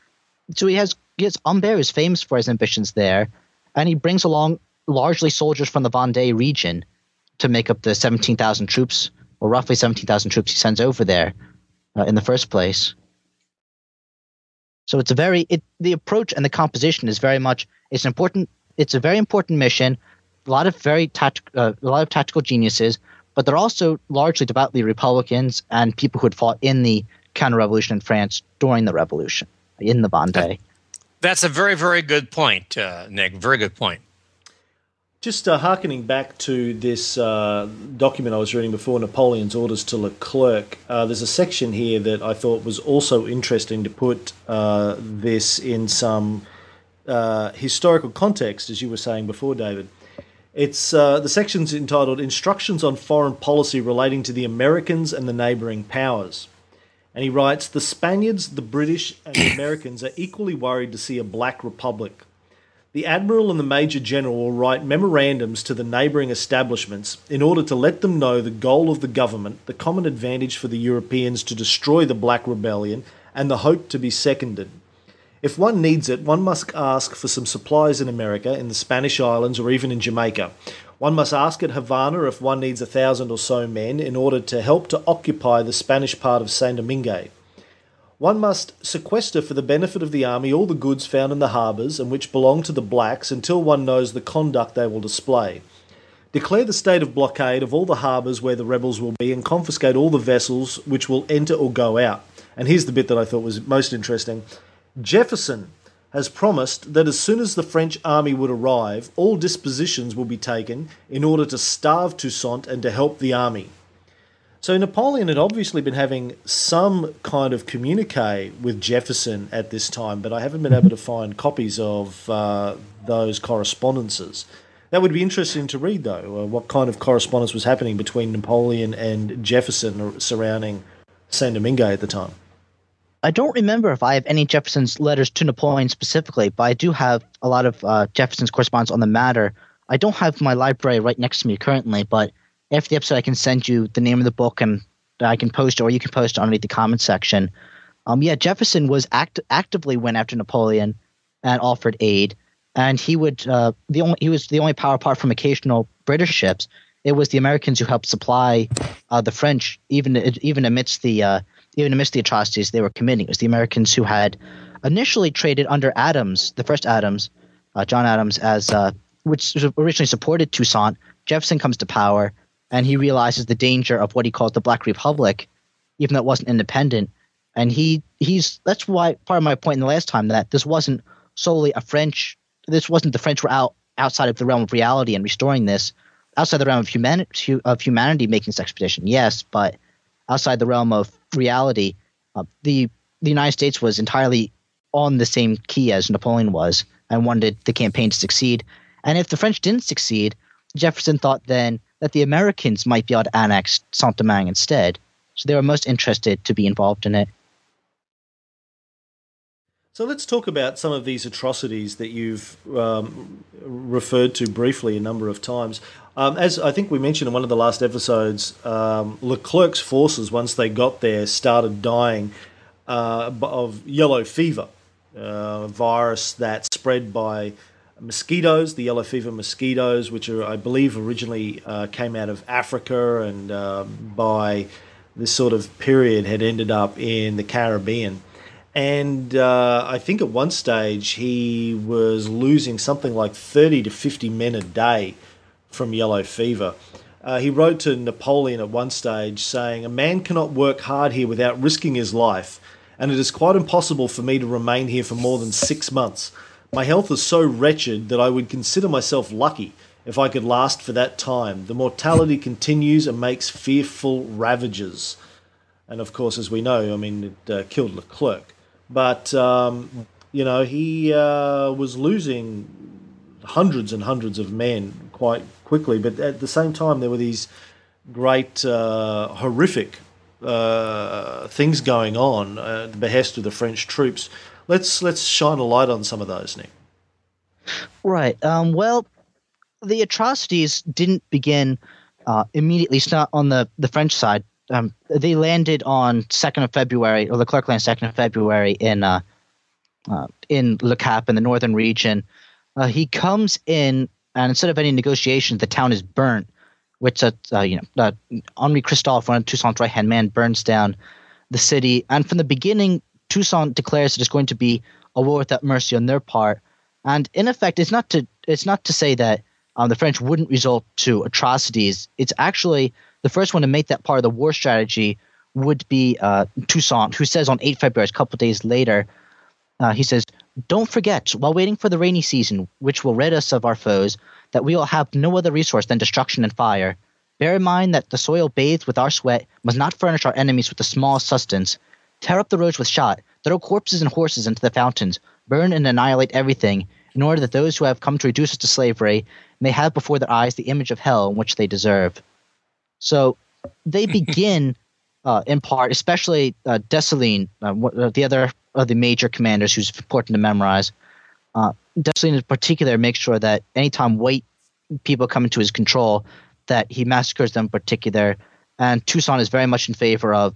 So he has yes, Humbert is famous for his ambitions there, and he brings along largely soldiers from the Vendée region to make up the 17,000 troops, or roughly 17,000 troops he sends over there uh, in the first place. So it's a very it the approach and the composition is very much it's important. It's a very important mission. A lot of very tact, uh, a lot of tactical geniuses, but they're also largely devoutly Republicans and people who had fought in the counter-revolution in France during the revolution in the Vendée. That's a very very good point, uh, Nick. Very good point. Just uh, harkening back to this uh, document I was reading before, Napoleon's orders to Leclerc, uh, there's a section here that I thought was also interesting to put uh, this in some uh, historical context, as you were saying before, David. It's uh, the section's entitled "Instructions on Foreign Policy Relating to the Americans and the Neighbouring Powers." And he writes, The Spaniards, the British, and the Americans are equally worried to see a black republic. The Admiral and the Major General will write memorandums to the neighbouring establishments in order to let them know the goal of the government, the common advantage for the Europeans to destroy the Black Rebellion, and the hope to be seconded. If one needs it, one must ask for some supplies in America, in the Spanish Islands, or even in Jamaica. One must ask at Havana if one needs a thousand or so men in order to help to occupy the Spanish part of Saint Domingue. One must sequester for the benefit of the army all the goods found in the harbours and which belong to the blacks until one knows the conduct they will display. Declare the state of blockade of all the harbours where the rebels will be and confiscate all the vessels which will enter or go out. And here's the bit that I thought was most interesting Jefferson has promised that as soon as the French army would arrive, all dispositions will be taken in order to starve Toussaint and to help the army. So Napoleon had obviously been having some kind of communique with Jefferson at this time, but I haven't been able to find copies of uh, those correspondences. That would be interesting to read, though. Uh, what kind of correspondence was happening between Napoleon and Jefferson surrounding Saint Domingo at the time? I don't remember if I have any Jefferson's letters to Napoleon specifically, but I do have a lot of uh, Jefferson's correspondence on the matter. I don't have my library right next to me currently, but after the episode, I can send you the name of the book and I can post or you can post underneath the comment section. Um, yeah, Jefferson was act- actively went after Napoleon and offered aid, and he would uh, the only he was the only power apart from occasional British ships. It was the Americans who helped supply uh, the French, even even amidst the uh, even amidst the atrocities they were committing. It was the Americans who had initially traded under Adams, the first Adams, uh, John Adams, as uh, which originally supported Toussaint, Jefferson comes to power, and he realizes the danger of what he calls the Black Republic, even though it wasn't independent. And he he's that's why part of my point in the last time that this wasn't solely a French. This wasn't the French were out outside of the realm of reality and restoring this outside the realm of humanity of humanity making this expedition. Yes, but outside the realm of reality, uh, the the United States was entirely on the same key as Napoleon was and wanted the campaign to succeed. And if the French didn't succeed, Jefferson thought then that the Americans might be able to annex Saint Domingue instead. So they were most interested to be involved in it. So let's talk about some of these atrocities that you've um, referred to briefly a number of times. Um, as I think we mentioned in one of the last episodes, um, Leclerc's forces, once they got there, started dying uh, of yellow fever, uh, virus that spread by mosquitoes, the yellow fever mosquitoes, which are, I believe, originally uh, came out of Africa and um, by this sort of period had ended up in the Caribbean. And uh, I think at one stage he was losing something like 30 to 50 men a day from yellow fever. Uh, he wrote to Napoleon at one stage saying, A man cannot work hard here without risking his life, and it is quite impossible for me to remain here for more than six months. My health is so wretched that I would consider myself lucky if I could last for that time. The mortality continues and makes fearful ravages. And of course, as we know, I mean, it uh, killed Leclerc. But, um, you know, he uh, was losing hundreds and hundreds of men quite quickly. But at the same time, there were these great, uh, horrific uh, things going on at the behest of the French troops. Let's let's shine a light on some of those, Nick. Right. Um, well, the atrocities didn't begin uh, immediately. It's not on the, the French side um, they landed on second of February, or Leclerc landed second of February in uh, uh, in Le Cap in the northern region. Uh, he comes in, and instead of any negotiations, the town is burnt. Which, uh you know, uh, Henri Christophe, one of Toussaint's right hand man, burns down the city. And from the beginning, Toussaint declares that it's going to be a war without mercy on their part. And in effect, it's not to it's not to say that um, the French wouldn't resort to atrocities. It's actually the first one to make that part of the war strategy would be uh, Toussaint, who says on 8 February, a couple days later, uh, he says, Don't forget, while waiting for the rainy season, which will rid us of our foes, that we will have no other resource than destruction and fire. Bear in mind that the soil bathed with our sweat must not furnish our enemies with the smallest sustenance. Tear up the roads with shot, throw corpses and horses into the fountains, burn and annihilate everything, in order that those who have come to reduce us to slavery may have before their eyes the image of hell in which they deserve. So they begin uh, in part, especially uh, Dessalines, uh, uh, the other of the major commanders who's important to memorize. Uh, Dessalines in particular makes sure that anytime white people come into his control, that he massacres them in particular. And Toussaint is very much in favor of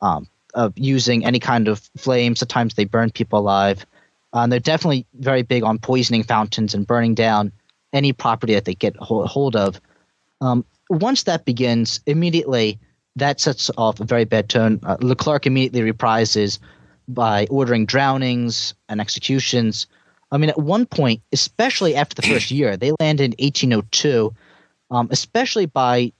um, of using any kind of flame. Sometimes they burn people alive. Uh, and they're definitely very big on poisoning fountains and burning down any property that they get hold of. Um, once that begins, immediately that sets off a very bad tone. Uh, Leclerc immediately reprises by ordering drownings and executions. I mean, at one point, especially after the first year, they land in 1802, um, especially by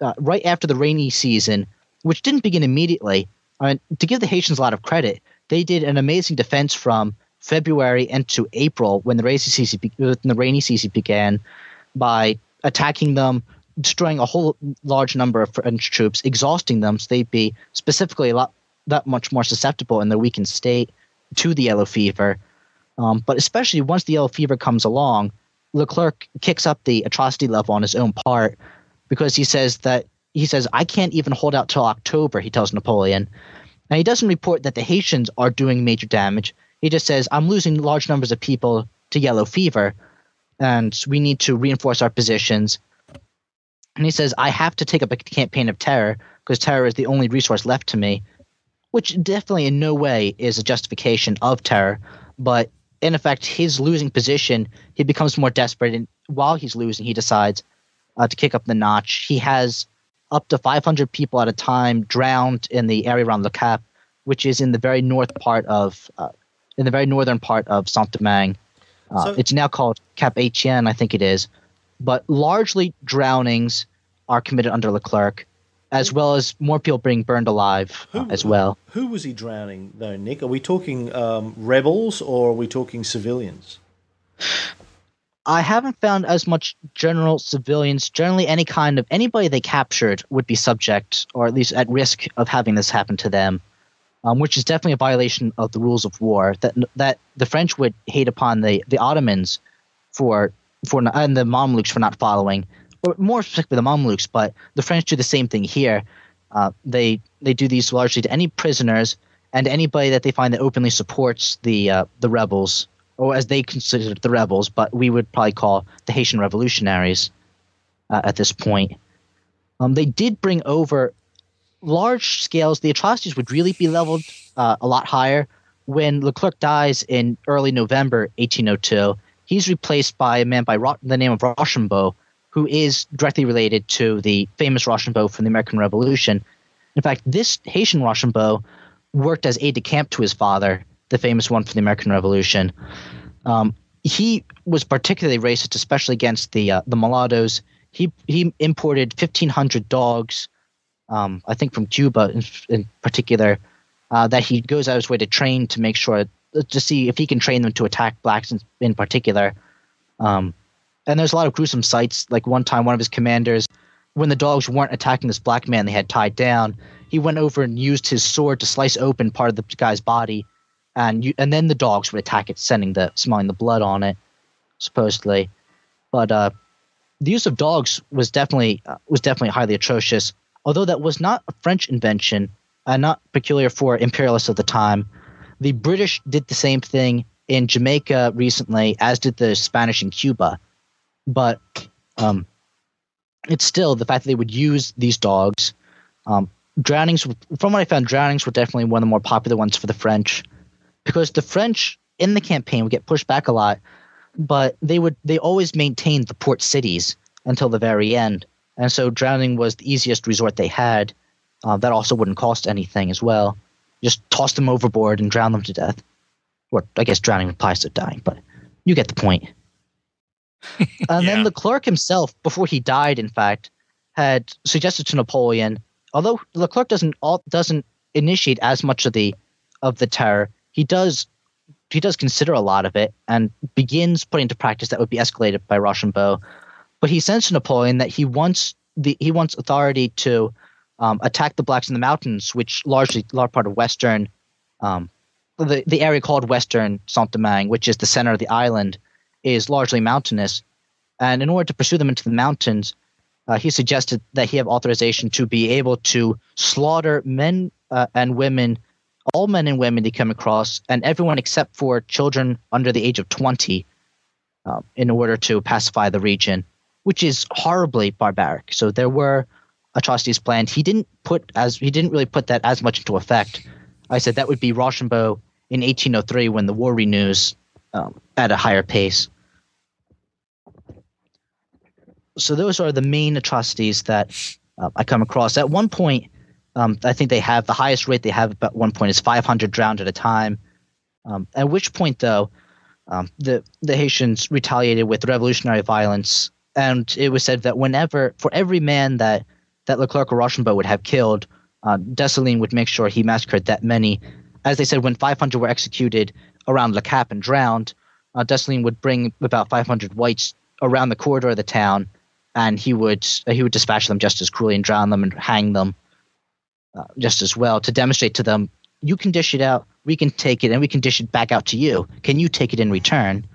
uh, right after the rainy season, which didn't begin immediately. I mean, to give the Haitians a lot of credit, they did an amazing defense from February into April when the rainy season, when the rainy season began by attacking them, destroying a whole large number of French troops, exhausting them, so they'd be specifically a lot that much more susceptible in their weakened state to the yellow fever. Um, but especially once the yellow fever comes along, Leclerc kicks up the atrocity level on his own part because he says that he says I can't even hold out till October. He tells Napoleon, and he doesn't report that the Haitians are doing major damage. He just says I'm losing large numbers of people to yellow fever, and we need to reinforce our positions and he says, I have to take up a campaign of terror because terror is the only resource left to me, which definitely in no way is a justification of terror. But in effect, his losing position, he becomes more desperate. And while he's losing, he decides uh, to kick up the notch. He has up to 500 people at a time drowned in the area around Le Cap, which is in the very north part of, uh, in the very northern part of Saint Domingue. Uh, so, it's now called Cap Haitien, I think it is. But largely drownings are committed under Leclerc, as well as more people being burned alive uh, as well. Who was he drowning, though, Nick? Are we talking um, rebels or are we talking civilians? I haven't found as much general civilians. Generally, any kind of anybody they captured would be subject, or at least at risk of having this happen to them, um, which is definitely a violation of the rules of war. That that the French would hate upon the the Ottomans for for and the Mamluks for not following, or more specifically the Mamluks. But the French do the same thing here. Uh, they they do these largely to any prisoners and anybody that they find that openly supports the uh, the rebels or as they considered the rebels, but we would probably call the Haitian revolutionaries uh, at this point. Um, they did bring over large scales. The atrocities would really be leveled uh, a lot higher when Leclerc dies in early November 1802. He's replaced by a man by Ro- the name of Rochambeau, who is directly related to the famous Rochambeau from the American Revolution. In fact, this Haitian Rochambeau worked as aide de camp to his father the famous one for the American Revolution. Um, he was particularly racist, especially against the uh, the mulattoes. He he imported fifteen hundred dogs, um, I think from Cuba in, in particular, uh, that he goes out of his way to train to make sure to see if he can train them to attack blacks in, in particular. Um, and there's a lot of gruesome sights. Like one time, one of his commanders, when the dogs weren't attacking this black man they had tied down, he went over and used his sword to slice open part of the guy's body and you and then the dogs would attack it, sending the smelling the blood on it, supposedly. But uh, the use of dogs was definitely uh, was definitely highly atrocious. Although that was not a French invention and not peculiar for imperialists of the time, the British did the same thing in Jamaica recently, as did the Spanish in Cuba. But um, it's still the fact that they would use these dogs. Um, drownings, from what I found, drownings were definitely one of the more popular ones for the French because the French in the campaign would get pushed back a lot, but they would they always maintained the port cities until the very end, and so drowning was the easiest resort they had. Uh, that also wouldn't cost anything as well. Just toss them overboard and drown them to death. Or I guess drowning implies to dying, but you get the point. and yeah. then Leclerc himself, before he died, in fact, had suggested to Napoleon, although Leclerc doesn't doesn't initiate as much of the of the terror, he does he does consider a lot of it and begins putting into practice that would be escalated by Rochambeau. But he says to Napoleon that he wants the he wants authority to um, attack the blacks in the mountains, which largely large part of western um, the the area called Western Saint Domingue, which is the center of the island, is largely mountainous. And in order to pursue them into the mountains, uh, he suggested that he have authorization to be able to slaughter men uh, and women all men and women they come across, and everyone except for children under the age of 20 um, in order to pacify the region, which is horribly barbaric. So there were atrocities planned. He didn't put as he didn't really put that as much into effect. I said that would be Rochambeau in 1803 when the war renews um, at a higher pace. So those are the main atrocities that uh, I come across. At one point, um, I think they have the highest rate they have at one point is 500 drowned at a time. Um, at which point, though, um, the the Haitians retaliated with revolutionary violence, and it was said that whenever, for every man that that Leclerc or Rochambeau would have killed, uh, Dessalines would make sure he massacred that many. As they said, when 500 were executed around Le Cap and drowned, uh, Dessalines would bring about 500 whites around the corridor of the town, and he would uh, he would dispatch them just as cruelly and drown them and hang them. Uh, just as well to demonstrate to them you can dish it out, we can take it, and we can dish it back out to you. Can you take it in return?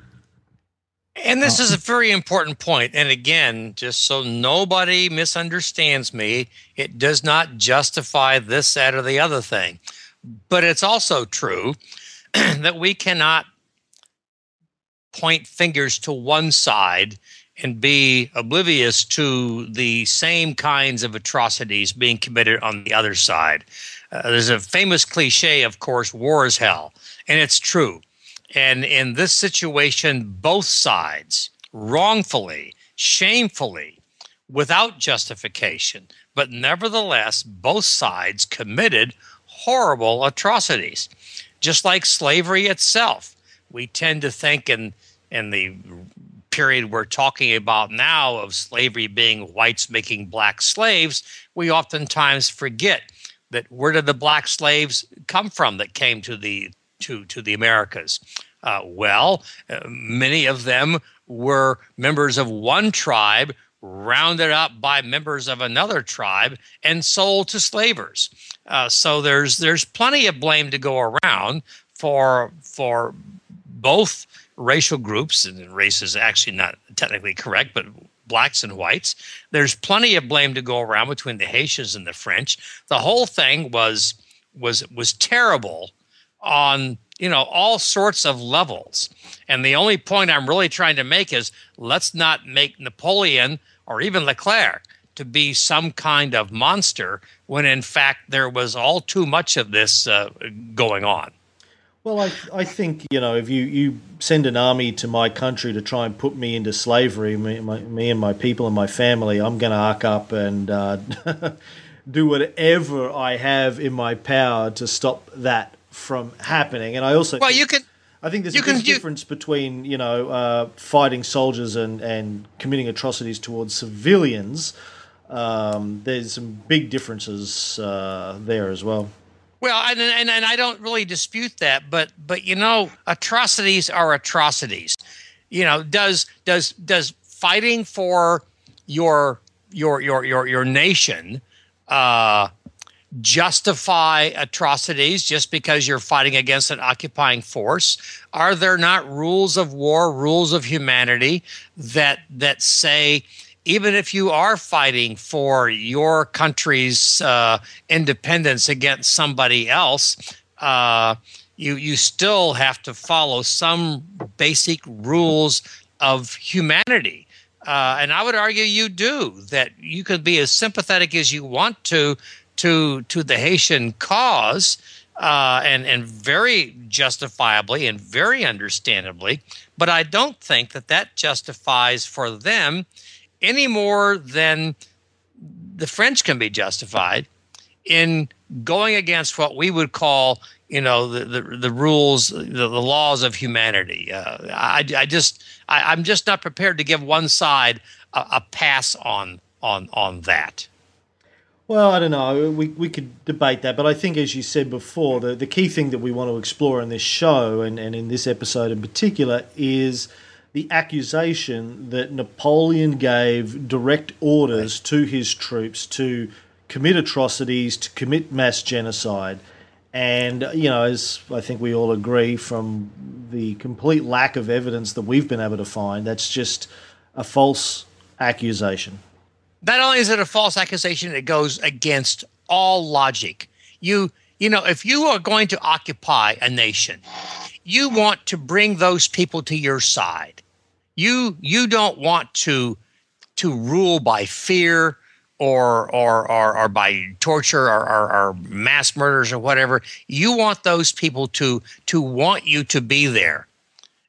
And this uh, is a very important point. And again, just so nobody misunderstands me, it does not justify this, that, or the other thing. But it's also true that we cannot point fingers to one side and be oblivious to the same kinds of atrocities being committed on the other side. Uh, there's a famous cliche, of course, war is hell. And it's true. And in this situation, both sides wrongfully, shamefully, without justification, but nevertheless, both sides committed horrible atrocities. Just like slavery itself, we tend to think in in the period we're talking about now of slavery being whites making black slaves, we oftentimes forget that where did the black slaves come from that came to the to to the Americas? Uh, well, uh, many of them were members of one tribe rounded up by members of another tribe and sold to slavers. Uh, so there's there's plenty of blame to go around for for both racial groups, and race is actually not technically correct, but blacks and whites. There's plenty of blame to go around between the Haitians and the French. The whole thing was was was terrible on you know all sorts of levels. And the only point I'm really trying to make is let's not make Napoleon or even Leclerc to be some kind of monster when in fact there was all too much of this uh, going on. Well, I, I think, you know, if you, you send an army to my country to try and put me into slavery, me, my, me and my people and my family, I'm going to arc up and uh, do whatever I have in my power to stop that from happening. And I also. Well, you can. I think there's a big difference between you know uh, fighting soldiers and, and committing atrocities towards civilians. Um, there's some big differences uh, there as well. Well, and, and and I don't really dispute that, but but you know, atrocities are atrocities. You know, does does does fighting for your your your your your nation uh, justify atrocities just because you're fighting against an occupying force? Are there not rules of war, rules of humanity that that say even if you are fighting for your country's uh, independence against somebody else, uh, you you still have to follow some basic rules of humanity. Uh, and I would argue you do that. You could be as sympathetic as you want to to to the Haitian cause, uh, and and very justifiably and very understandably. But I don't think that that justifies for them any more than the French can be justified in going against what we would call you know the the, the rules the, the laws of humanity uh, I, I just I, am just not prepared to give one side a, a pass on on on that well, I don't know. We, we could debate that, but I think, as you said before, the, the key thing that we want to explore in this show and, and in this episode in particular is the accusation that Napoleon gave direct orders to his troops to commit atrocities, to commit mass genocide. And, you know, as I think we all agree from the complete lack of evidence that we've been able to find, that's just a false accusation not only is it a false accusation, it goes against all logic. You you know, if you are going to occupy a nation, you want to bring those people to your side. You you don't want to to rule by fear or or or, or by torture or, or, or mass murders or whatever. You want those people to to want you to be there.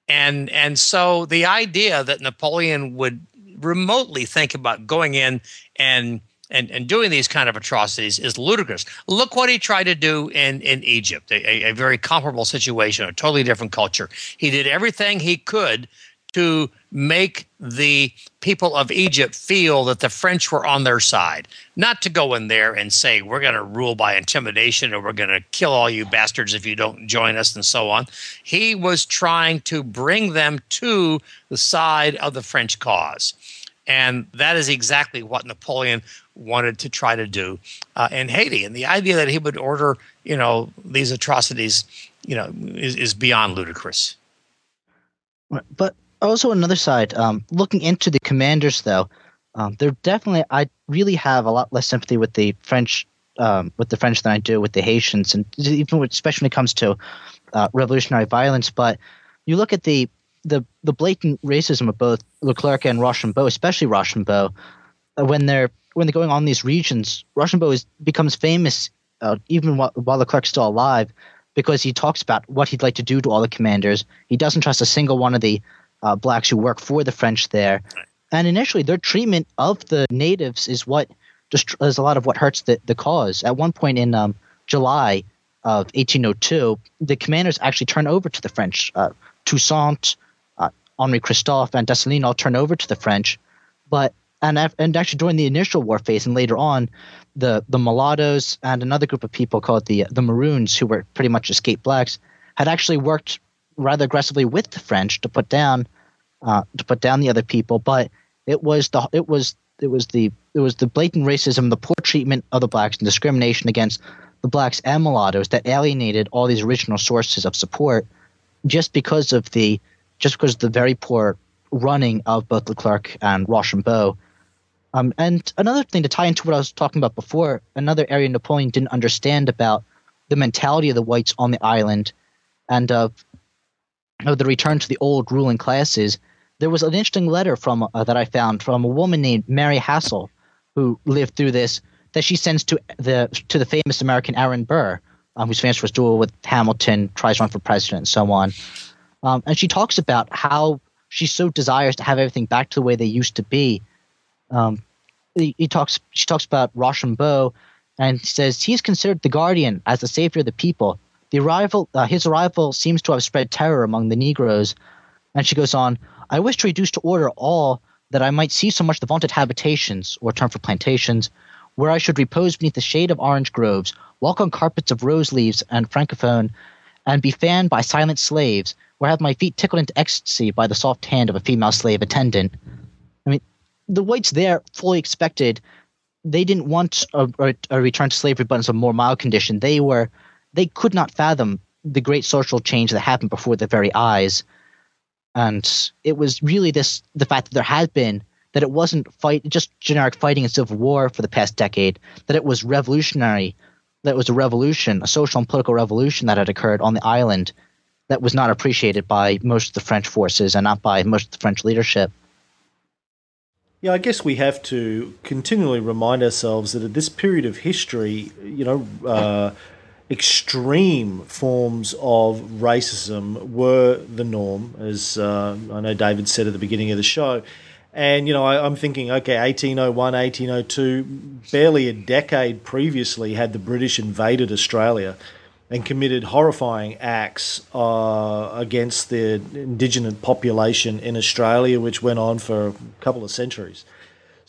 And and so the idea that Napoleon would remotely think about going in and and, and doing these kind of atrocities is ludicrous. Look what he tried to do in, in Egypt, a, a very comparable situation, a totally different culture. He did everything he could to make the people of Egypt feel that the French were on their side, not to go in there and say, we're going to rule by intimidation or we're going to kill all you bastards if you don't join us and so on. He was trying to bring them to the side of the French cause. And that is exactly what Napoleon wanted to try to do uh, in Haiti. And the idea that he would order, you know, these atrocities, you know, is, is beyond ludicrous. But also another side, um, looking into the commanders, though, um, they're definitely. I really have a lot less sympathy with the French, um, with the French than I do with the Haitians, and even especially when it comes to uh, revolutionary violence. But you look at the the the blatant racism of both Leclerc and Rochambeau, especially Rochambeau, uh, when they're when they're going on these regions, Rochambeau is, becomes famous uh, even while, while Leclerc's still alive because he talks about what he'd like to do to all the commanders. He doesn't trust a single one of the uh, blacks who work for the French there. And initially, their treatment of the natives is what is a lot of what hurts the, the cause. At one point in um, July of 1802, the commanders actually turn over to the French. Uh, Toussaint, uh, Henri Christophe and Dessalines all turn over to the French, but and and actually during the initial war phase and later on, the the mulattoes and another group of people called the the Maroons, who were pretty much escaped blacks, had actually worked rather aggressively with the French to put down uh, to put down the other people. But it was the it was it was the it was the blatant racism, the poor treatment of the blacks, and discrimination against the blacks and mulattoes that alienated all these original sources of support, just because of the just because of the very poor running of both Leclerc and Rochambeau. Um, and another thing to tie into what I was talking about before, another area Napoleon didn't understand about the mentality of the whites on the island and of, of the return to the old ruling classes. There was an interesting letter from uh, that I found from a woman named Mary Hassal, who lived through this, that she sends to the to the famous American Aaron Burr, um, who's famous for his duel with Hamilton, tries to run for president, and so on. Um, and she talks about how she so desires to have everything back to the way they used to be. Um, he, he, talks. She talks about Rochambeau, and says he is considered the guardian as the savior of the people. The arrival, uh, his arrival, seems to have spread terror among the Negroes. And she goes on. I wish to reduce to order all that I might see so much the vaunted habitations, or term for plantations, where I should repose beneath the shade of orange groves, walk on carpets of rose leaves and frangipani, and be fanned by silent slaves, or have my feet tickled into ecstasy by the soft hand of a female slave attendant. I mean, the whites there fully expected they didn't want a, a, a return to slavery, but in a more mild condition. They were they could not fathom the great social change that happened before their very eyes, and it was really this the fact that there had been that it wasn't fight just generic fighting and civil war for the past decade, that it was revolutionary, that it was a revolution, a social and political revolution that had occurred on the island that was not appreciated by most of the French forces and not by most of the French leadership. Yeah, I guess we have to continually remind ourselves that at this period of history, you know, uh, extreme forms of racism were the norm, as uh, I know David said at the beginning of the show. And, you know, I, am thinking, okay, 1801, 1802, barely a decade previously had the British invaded Australia and committed horrifying acts uh, against the indigenous population in Australia, which went on for a couple of centuries.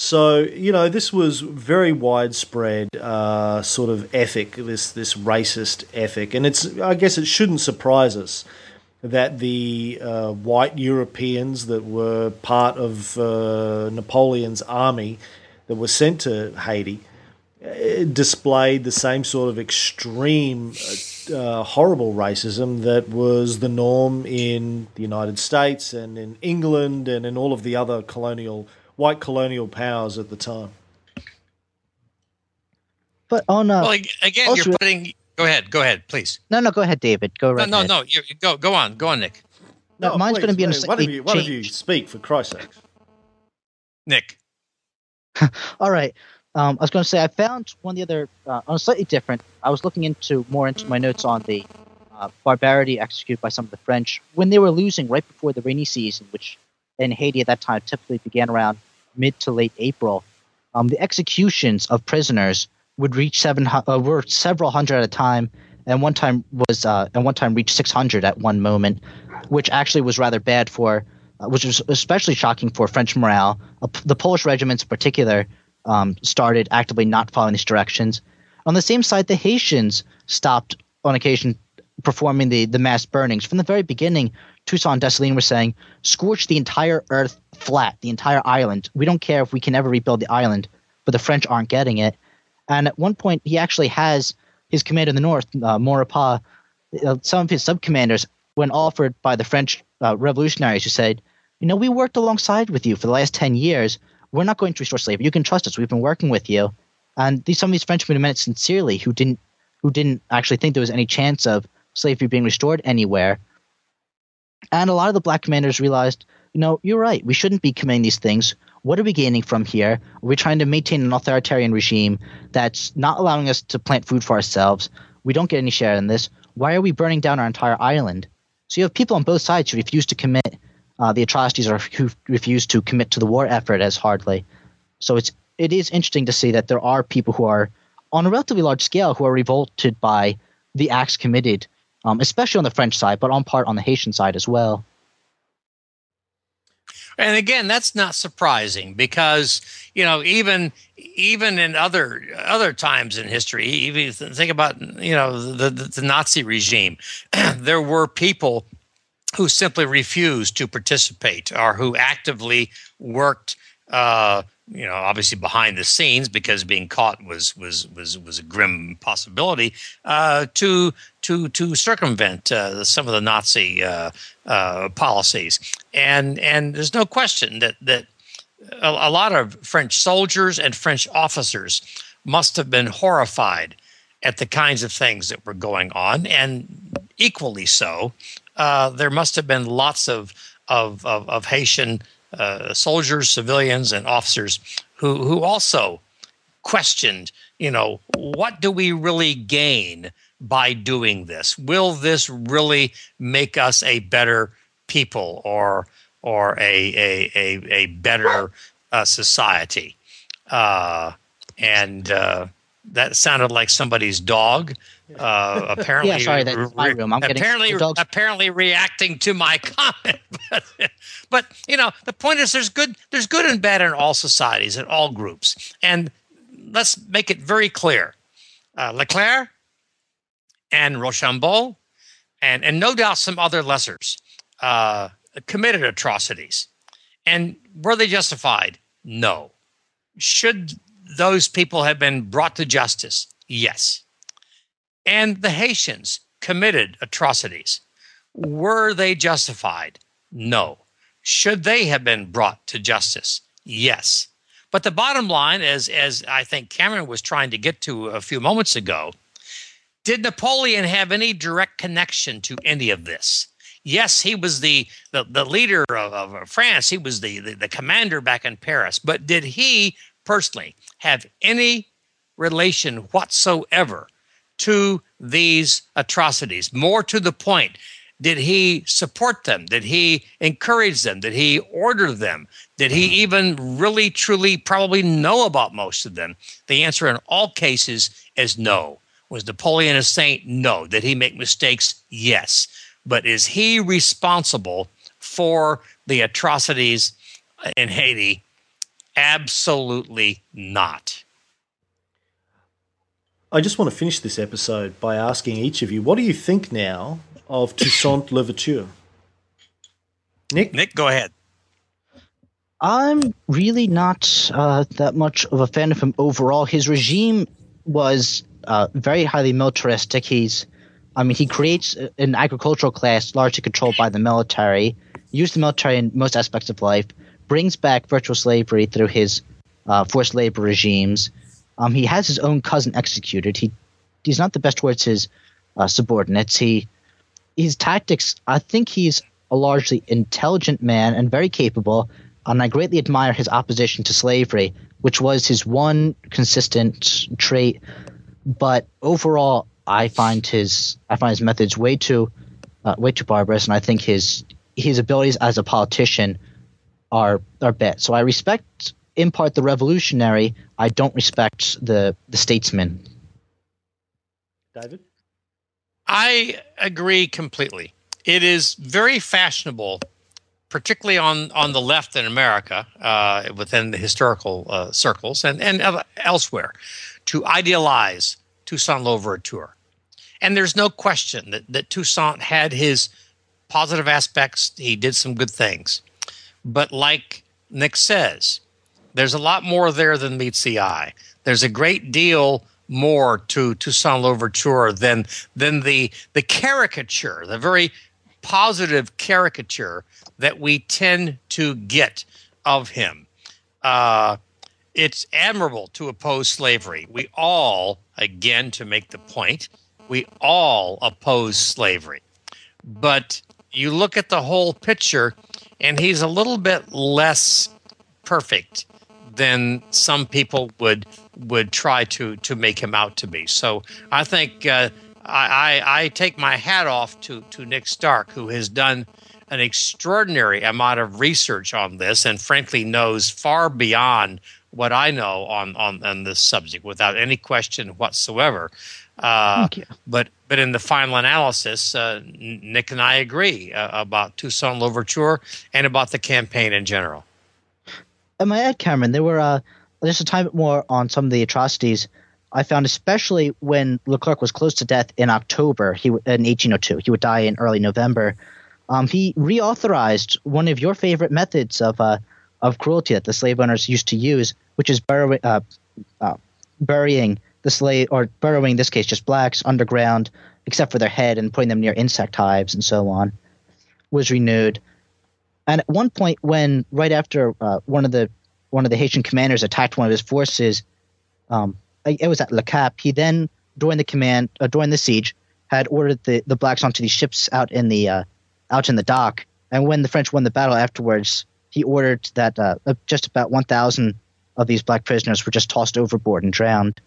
So you know, this was very widespread uh, sort of ethic, this this racist ethic, and it's I guess it shouldn't surprise us that the uh, white Europeans that were part of uh, Napoleon's army that were sent to Haiti uh, displayed the same sort of extreme uh, uh, horrible racism that was the norm in the United States and in England and in all of the other colonial white colonial powers at the time. But on uh, well, again, also, you're putting. Go ahead. Go ahead, please. No, no. Go ahead, David. Go right. No, no, ahead. no. You, go, go on. Go on, Nick. No, no mine's going to be in a What you, what you speak for Christ's sake? Nick. All right. Um, I was going to say I found one of the other uh, on a slightly different. I was looking into more into my notes on the uh, barbarity executed by some of the French when they were losing right before the rainy season, which in Haiti at that time typically began around mid to late April. Um, the executions of prisoners would reach seven uh, were several hundred at a time, and one time was uh, and one time reached six hundred at one moment, which actually was rather bad for, uh, which was especially shocking for French morale. Uh, the Polish regiments in particular um, started actively not following these directions. On the same side, the Haitians stopped on occasion performing the, the mass burnings. From the very beginning, And Dessalines were saying, scorch the entire earth flat, the entire island. We don't care if we can ever rebuild the island, but the French aren't getting it. And at one point, he actually has his commander in the north, uh, Maurepas, uh, some of his sub-commanders, when offered by the French uh, revolutionaries, who said, you know, we worked alongside with you for the last 10 years we're not going to restore slavery. You can trust us. We've been working with you. And these, some of these Frenchmen meant it sincerely, who didn't who didn't actually think there was any chance of slavery being restored anywhere. And a lot of the black commanders realized, you know, you're right. We shouldn't be committing these things. What are we gaining from here? Are we trying to maintain an authoritarian regime that's not allowing us to plant food for ourselves? We don't get any share in this. Why are we burning down our entire island? So you have people on both sides who refuse to commit uh, the atrocities or who refuse to commit to the war effort as hardly. So it's it is interesting to see that there are people who are on a relatively large scale who are revolted by the acts committed, um, especially on the French side, but on part on the Haitian side as well. And again, that's not surprising because you know even even in other other times in history, even think about you know the, the, the Nazi regime, there were people who simply refused to participate or who actively worked. Uh, you know, obviously behind the scenes because being caught was was was was a grim possibility uh, to to to circumvent uh, some of the Nazi uh, uh policies, and and there's no question that that a, a, lot of French soldiers and French officers must have been horrified at the kinds of things that were going on, and equally so, uh, there must have been lots of of, of, of Haitian uh, soldiers, civilians, and officers who who also questioned, you know, what do we really gain by doing this? Will this really make us a better people or or a a a, a better uh, society? Uh, and uh, that sounded like somebody's dog. Uh, apparently, yeah, sorry, that's my room. I'm apparently, getting apparently reacting to my comment. but, but you know, the point is, there's good, there's good and bad in all societies, in all groups, and let's make it very clear: uh, Leclerc and Rochambeau, and and no doubt some other lessers uh, committed atrocities, and were they justified? No. Should those people have been brought to justice? Yes. And the Haitians committed atrocities. Were they justified? No. Should they have been brought to justice? Yes. But the bottom line, as, as I think Cameron was trying to get to a few moments ago, did Napoleon have any direct connection to any of this? Yes, he was the, the, the leader of, of France. He was the, the, the commander back in Paris. But did he personally have any relation whatsoever to these atrocities. More to the point, did he support them? Did he encourage them? Did he order them? Did he mm-hmm. even really, truly, probably know about most of them? The answer in all cases is no. Was Napoleon a saint? No. Did he make mistakes? Yes. But is he responsible for the atrocities in Haiti? Absolutely not. I just want to finish this episode by asking each of you, what do you think now of Toussaint Louverture? Nick? Nick, go ahead. I'm really not uh, that much of a fan of him overall. His regime was uh, very highly militaristic. He's, I mean, he creates an agricultural class largely controlled by the military, used the military in most aspects of life, brings back virtual slavery through his uh, forced labor regimes, um, he has his own cousin executed. He he's not the best towards his uh, subordinates. He his tactics. I think he's a largely intelligent man and very capable. And I greatly admire his opposition to slavery, which was his one consistent trait. But overall, I find his I find his methods way too uh, way too barbarous, and I think his his abilities as a politician are are bad. So I respect in part the revolutionary. I don't respect the the statesman. David, I agree completely. It is very fashionable, particularly on on the left in America, uh, within the historical uh, circles and and elsewhere, to idealize Toussaint Louverture. And there's no question that, that Toussaint had his positive aspects. He did some good things. But like Nick says, there's a lot more there than meets the eye. There's a great deal more to Toussaint Louverture than than the the caricature, the very positive caricature that we tend to get of him. Uh, it's admirable to oppose slavery. We all, again, to make the point, we all oppose slavery. But you look at the whole picture, and he's a little bit less perfect than some people would would try to to make him out to be. So I think uh, I, I, I take my hat off to to Nick Stark, who has done an extraordinary amount of research on this, and frankly knows far beyond what I know on on, on this subject, without any question whatsoever. Uh, but but in the final analysis, uh, Nick and I agree uh, about Toussaint Louverture and about the campaign in general. And my add, Cameron, there were uh, just a time more on some of the atrocities I found, especially when Leclerc was close to death in October, he in 1802. He would die in early November. Um, he reauthorized one of your favorite methods of uh, of cruelty that the slave owners used to use, which is uh, uh, burying the slave, or burrowing in this case just blacks underground, except for their head, and putting them near insect hives and so on, was renewed. And at one point, when right after uh, one of the one of the Haitian commanders attacked one of his forces, um, it was at Le Cap. He then, during the command, uh, during the siege, had ordered the, the blacks onto these ships out in the uh, out in the dock. And when the French won the battle afterwards, he ordered that uh, just about 1,000 of these black prisoners were just tossed overboard and drowned.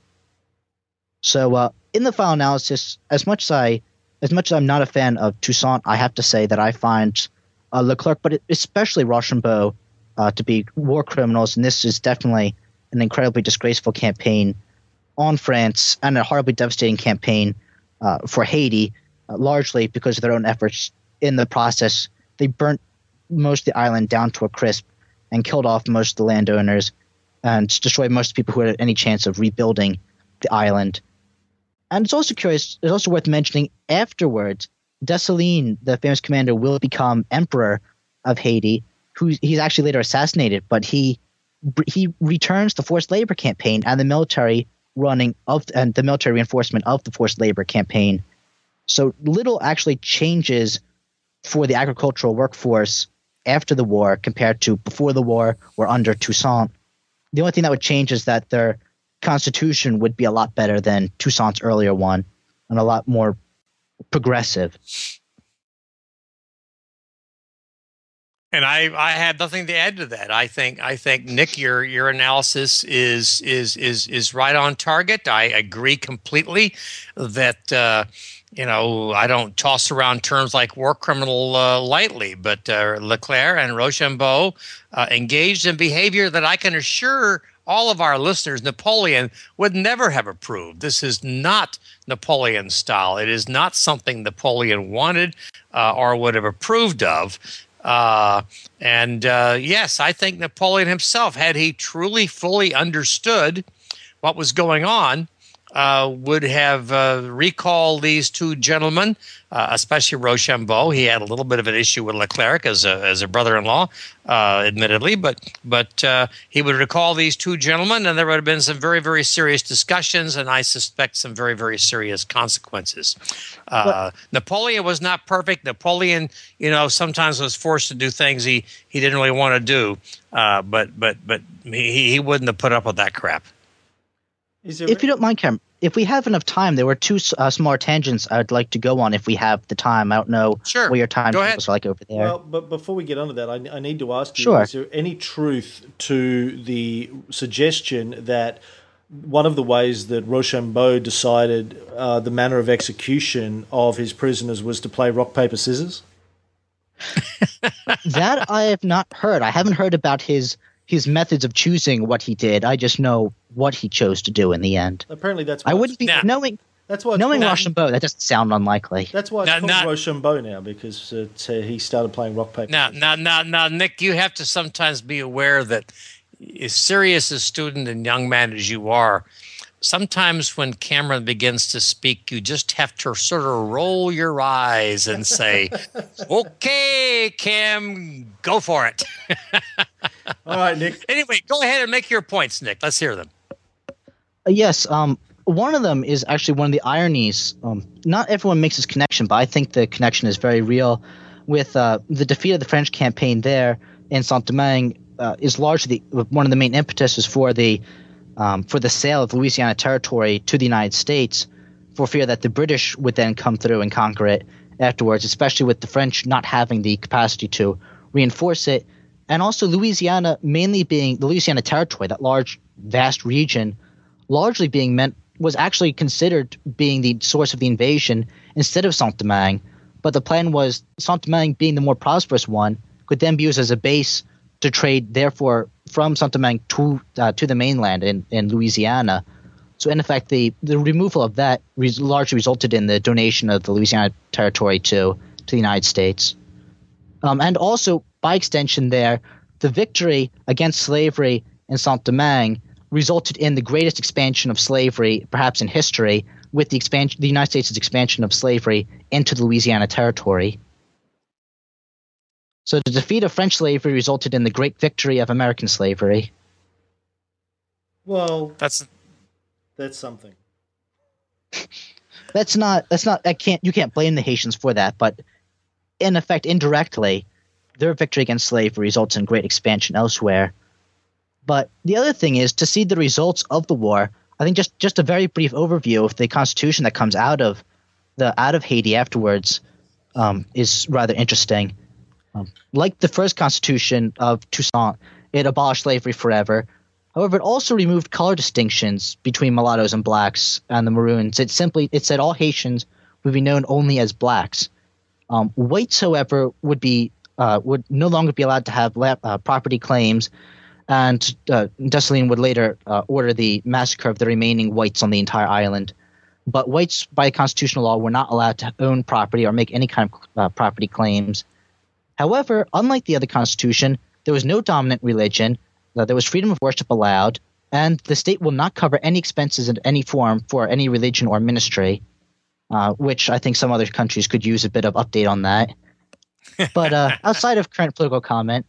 So, uh, in the final analysis, as much as I, as much as I'm not a fan of Toussaint, I have to say that I find uh, Leclerc, but especially Rochambeau, uh, to be war criminals, and this is definitely an incredibly disgraceful campaign on France and a horribly devastating campaign uh, for Haiti, uh, largely because of their own efforts. In the process, they burnt most of the island down to a crisp and killed off most of the landowners and destroyed most of the people who had any chance of rebuilding the island. And it's also curious, it's also worth mentioning afterwards, Dessalines, the famous commander, will become emperor of Haiti, who he's actually later assassinated, but he he returns the forced labor campaign and the military running of and the military reinforcement of the forced labor campaign. So little actually changes for the agricultural workforce after the war compared to before the war or under Toussaint. The only thing that would change is that their constitution would be a lot better than Toussaint's earlier one and a lot more progressive. And I, I had nothing to add to that. I think I think Nick, your your analysis is is is is right on target. I agree completely that uh, you know I don't toss around terms like war criminal uh, lightly, but uh, Leclerc and Rochambeau uh, engaged in behavior that I can assure all of our listeners Napoleon would never have approved. This is not Napoleon style. It is not something Napoleon wanted uh, or would have approved of. Uh, and uh, yes, I think Napoleon himself, had he truly fully understood what was going on, uh, would have uh, recalled these two gentlemen, uh, especially Rochambeau. He had a little bit of an issue with Leclerc as a, as a brother-in-law, uh, admittedly, but but uh, he would recall these two gentlemen, and there would have been some very very serious discussions, and I suspect some very very serious consequences. Uh, Napoleon was not perfect. Napoleon, you know, sometimes was forced to do things he he didn't really want to do, but but but he he wouldn't have put up with that crap. If you don't mind, Cam, if we have enough time, there were two uh, smaller tangents I'd like to go on if we have the time. I don't know sure. what your time tables are like over there. Well, but before we get onto that, I, I need to ask you: sure. Is there any truth to the suggestion that one of the ways that Rochambeau decided uh, the manner of execution of his prisoners was to play rock paper scissors? that I have not heard. I haven't heard about his his methods of choosing what he did. I just know what he chose to do in the end. Apparently, that's I wouldn't be knowing. That's why knowing Rochambeau. That doesn't sound unlikely. That's why it's now, called not, Rochambeau now because uh, he started playing rock paper. Now, now, now, now, Nick, you have to sometimes be aware that as serious a student and young man as you are, sometimes when Cameron begins to speak, you just have to sort of roll your eyes and say, "Okay, Cam, go for it." All right, Nick. Anyway, go ahead and make your points, Nick. Let's hear them. Yes, um, one of them is actually one of the ironies. Um, not everyone makes this connection, but I think the connection is very real. With uh, the defeat of the French campaign there in Saint Domingue, uh, is largely the, one of the main impetuses for the um, for the sale of Louisiana territory to the United States, for fear that the British would then come through and conquer it afterwards, especially with the French not having the capacity to reinforce it, and also Louisiana mainly being the Louisiana territory, that large, vast region, largely being meant was actually considered being the source of the invasion instead of Saint Domingue. But the plan was Saint Domingue, being the more prosperous one, could then be used as a base to trade, therefore, from Saint Domingue to uh, to the mainland in, in Louisiana. So in effect, the, the removal of that res- largely resulted in the donation of the Louisiana Territory to to the United States, um, and also by extension, there the victory against slavery in Saint Domingue resulted in the greatest expansion of slavery, perhaps in history, with the expansion, the United States' expansion of slavery into the Louisiana Territory. So the defeat of French slavery resulted in the great victory of American slavery. Well, that's that's something. that's not that's not I can't you can't blame the Haitians for that, but in effect indirectly, their victory against slavery results in great expansion elsewhere. But the other thing is to see the results of the war. I think just just a very brief overview of the constitution that comes out of the out of Haiti afterwards um, is rather interesting. Um, like the first constitution of Toussaint, it abolished slavery forever, However, it also removed color distinctions between mulattoes and blacks and the maroons. It simply it said all Haitians would be known only as blacks. Um, whites, however, would be uh, would no longer be allowed to have uh, property claims, and uh, Dessalines would later uh, order the massacre of the remaining whites on the entire island. But whites, by constitutional law, were not allowed to own property or make any kind of uh, property claims. However, unlike the other constitution, there was no dominant religion, there was freedom of worship allowed, and the state will not cover any expenses in any form for any religion or ministry, uh, which I think some other countries could use a bit of update on that. But uh, outside of current political comment,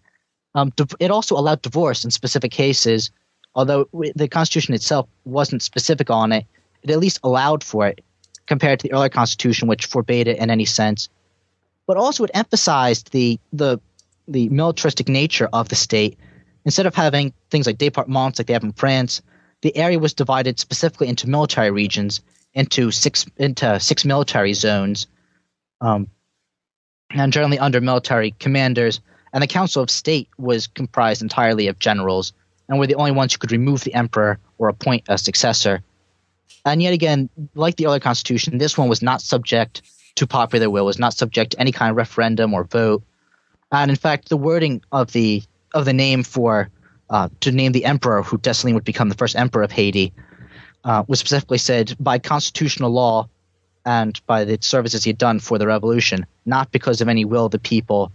um, it also allowed divorce in specific cases, although the Constitution itself wasn't specific on it. It at least allowed for it compared to the earlier Constitution, which forbade it in any sense. But also, it emphasized the the the militaristic nature of the state Instead of having things like departments like they have in France, the area was divided specifically into military regions, into six into six military zones, um, and generally under military commanders. And the Council of State was comprised entirely of generals, and were the only ones who could remove the emperor or appoint a successor. And yet again, like the other constitution, this one was not subject to popular will, was not subject to any kind of referendum or vote. And in fact, the wording of the of the name for uh, to name the emperor who Dessalines would become the first emperor of Haiti uh, was specifically said by constitutional law and by the services he had done for the revolution, not because of any will of the people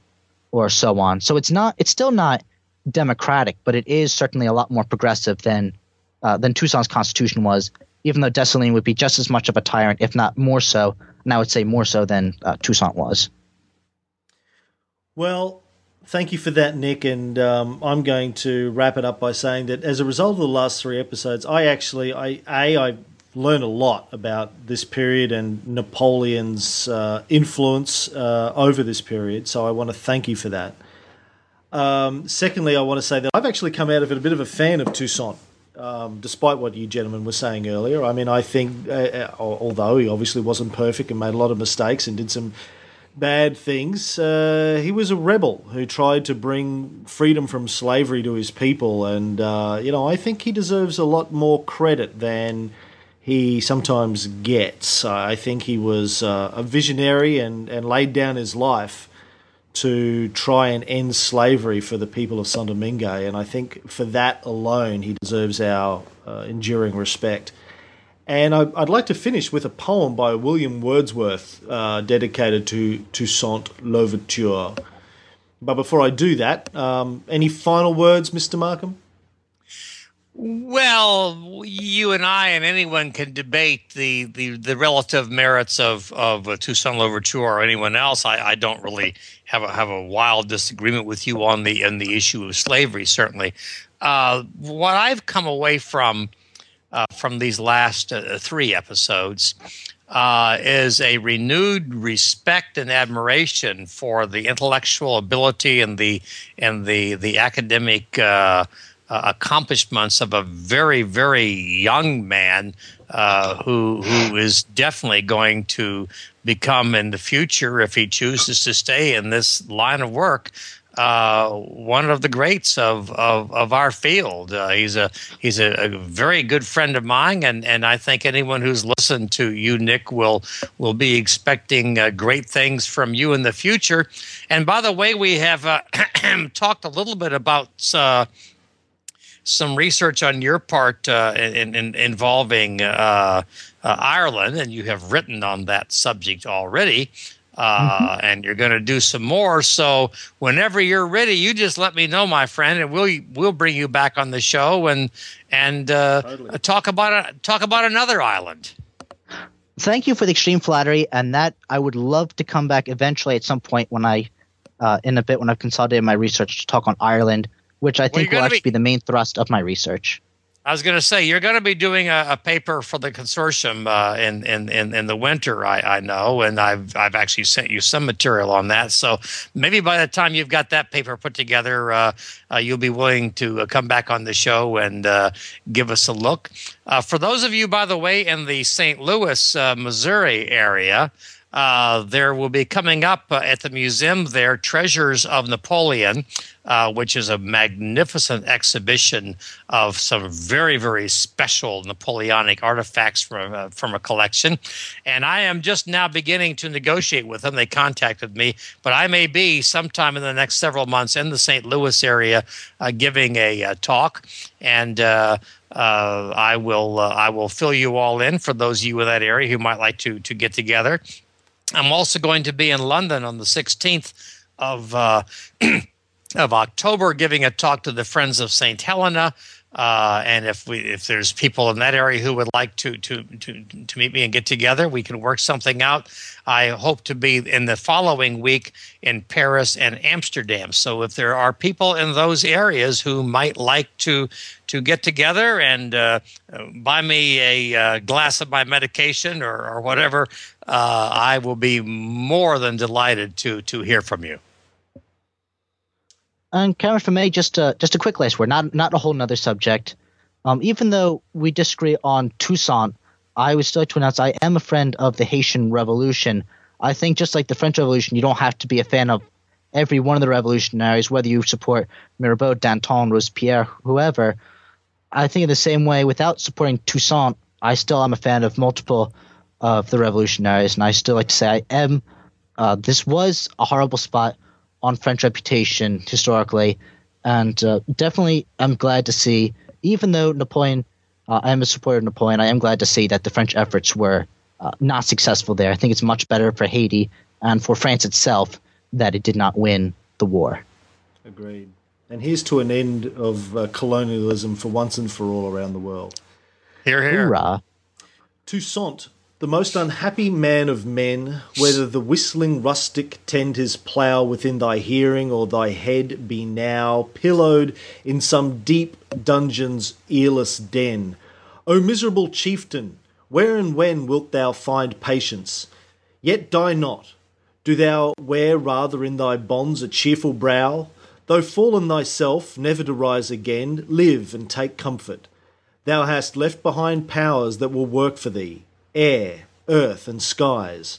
or so on. So it's not it's still not democratic, but it is certainly a lot more progressive than uh, than Toussaint's constitution was. Even though Dessalines would be just as much of a tyrant, if not more so, and I would say more so than uh, Toussaint was. Well, thank you for that, Nick. And um, I'm going to wrap it up by saying that as a result of the last three episodes, I actually, I a, I learned a lot about this period and Napoleon's uh, influence uh, over this period. So I want to thank you for that. Um, secondly, I want to say that I've actually come out of it a bit of a fan of Toussaint. Um, despite what you gentlemen were saying earlier, I mean, I think, uh, uh although he obviously wasn't perfect and made a lot of mistakes and did some bad things. Uh, he was a rebel who tried to bring freedom from slavery to his people, and uh, you know I think he deserves a lot more credit than he sometimes gets. I think he was uh, a visionary and, and laid down his life to try and end slavery for the people of Saint Domingue, and I think for that alone he deserves our uh, enduring respect. And I, would like to finish with a poem by William Wordsworth uh, dedicated to Toussaint Louverture. But before I do that, um, any final words, Mr. Markham? Well, you and I and anyone can debate the, the, the relative merits of, of uh, Toussaint Louverture or anyone else. I, I don't really have a, have a wild disagreement with you on the on the issue of slavery. Certainly, uh, what I've come away from uh, from these last uh, three episodes uh, is a renewed respect and admiration for the intellectual ability and the and the the academic uh, uh, accomplishments of a very very young man uh, who who is definitely going to become in the future if he chooses to stay in this line of work uh, one of the greats of of, of our field. Uh, he's a he's a, a, very good friend of mine, and, and I think anyone who's listened to you, Nick, will will be expecting uh, great things from you in the future. And by the way, we have uh, talked a little bit about. Some research on your part uh, in, in, involving uh, uh, Ireland, and you have written on that subject already. Uh, mm-hmm. and you're going to do some more. So whenever you're ready, you just let me know, my friend, and we'll we'll bring you back on the show and and uh, totally. talk about a, talk about another island. Thank you for the extreme flattery, and that I would love to come back eventually at some point when I, uh, in a bit, when I've consolidated my research to talk on Ireland, which I think will actually be, be the main thrust of my research. I was going to say you're going to be doing a, a paper for the consortium uh, in, in, in in the winter. I, I know, and I've I've actually sent you some material on that. So maybe by the time you've got that paper put together, uh, uh, you'll be willing to uh, come back on the show and uh, give us a look. Uh, for those of you, by the way, in the St. Louis, Missouri area. Uh, there will be coming up uh, at the museum there Treasures of Napoleon, uh, which is a magnificent exhibition of some very, very special Napoleonic artifacts from, uh, from a collection. And I am just now beginning to negotiate with them. They contacted me, but I may be sometime in the next several months in the St. Louis area uh, giving a, a, talk. And uh, I will I will fill you all in for those of you in that area who might like to to get together. I'm also going to be in London on the 16th of uh, of October, giving a talk to the Friends of Saint Helena. Uh, and if we if there's people in that area who would like to to to to meet me and get together, we can work something out. I hope to be in the following week in Paris and Amsterdam. So if there are people in those areas who might like to to get together and uh, buy me a uh, glass of my medication or, or whatever, uh, I will be more than delighted to to hear from you. And Cameron, for me, just a, just a quick last word, not not a whole nother subject. Um, even though we disagree on Toussaint, I would still like to announce I am a friend of the Haitian Revolution. I think just like the French Revolution, you don't have to be a fan of every one of the revolutionaries, whether you support Mirabeau, Danton, Robespierre, whoever. I think in the same way, without supporting Toussaint, I still am a fan of multiple of the revolutionaries, and I still like to say I am. Uh, this was a horrible spot on French reputation historically, and uh, definitely I'm glad to see, even though Napoleon, uh, I am a supporter of Napoleon, I am glad to see that the French efforts were uh, not successful there. I think it's much better for Haiti and for France itself that it did not win the war. Agreed. And hear's to an end of uh, colonialism for once and for all around the world. Here, here. Hoorah. Toussaint the most unhappy man of men, whether the whistling rustic tend his plough within thy hearing, or thy head be now pillowed in some deep dungeon's earless den. O miserable chieftain, where and when wilt thou find patience? Yet die not. Do thou wear rather in thy bonds a cheerful brow? Though fallen thyself, never to rise again, live and take comfort. Thou hast left behind powers that will work for thee air, earth, and skies.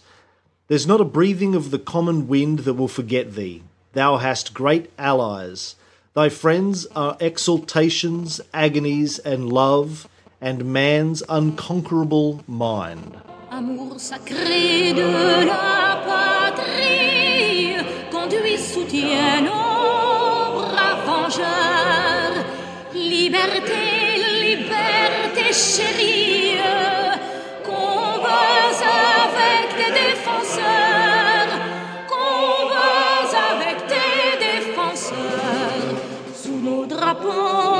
There's not a breathing of the common wind that will forget thee. Thou hast great allies. Thy friends are exaltations, agonies, and love, and man's unconquerable mind. Amour sacré de la patrie, conduit, soutient nos braves vengeurs. Liberté, liberté chérie. Que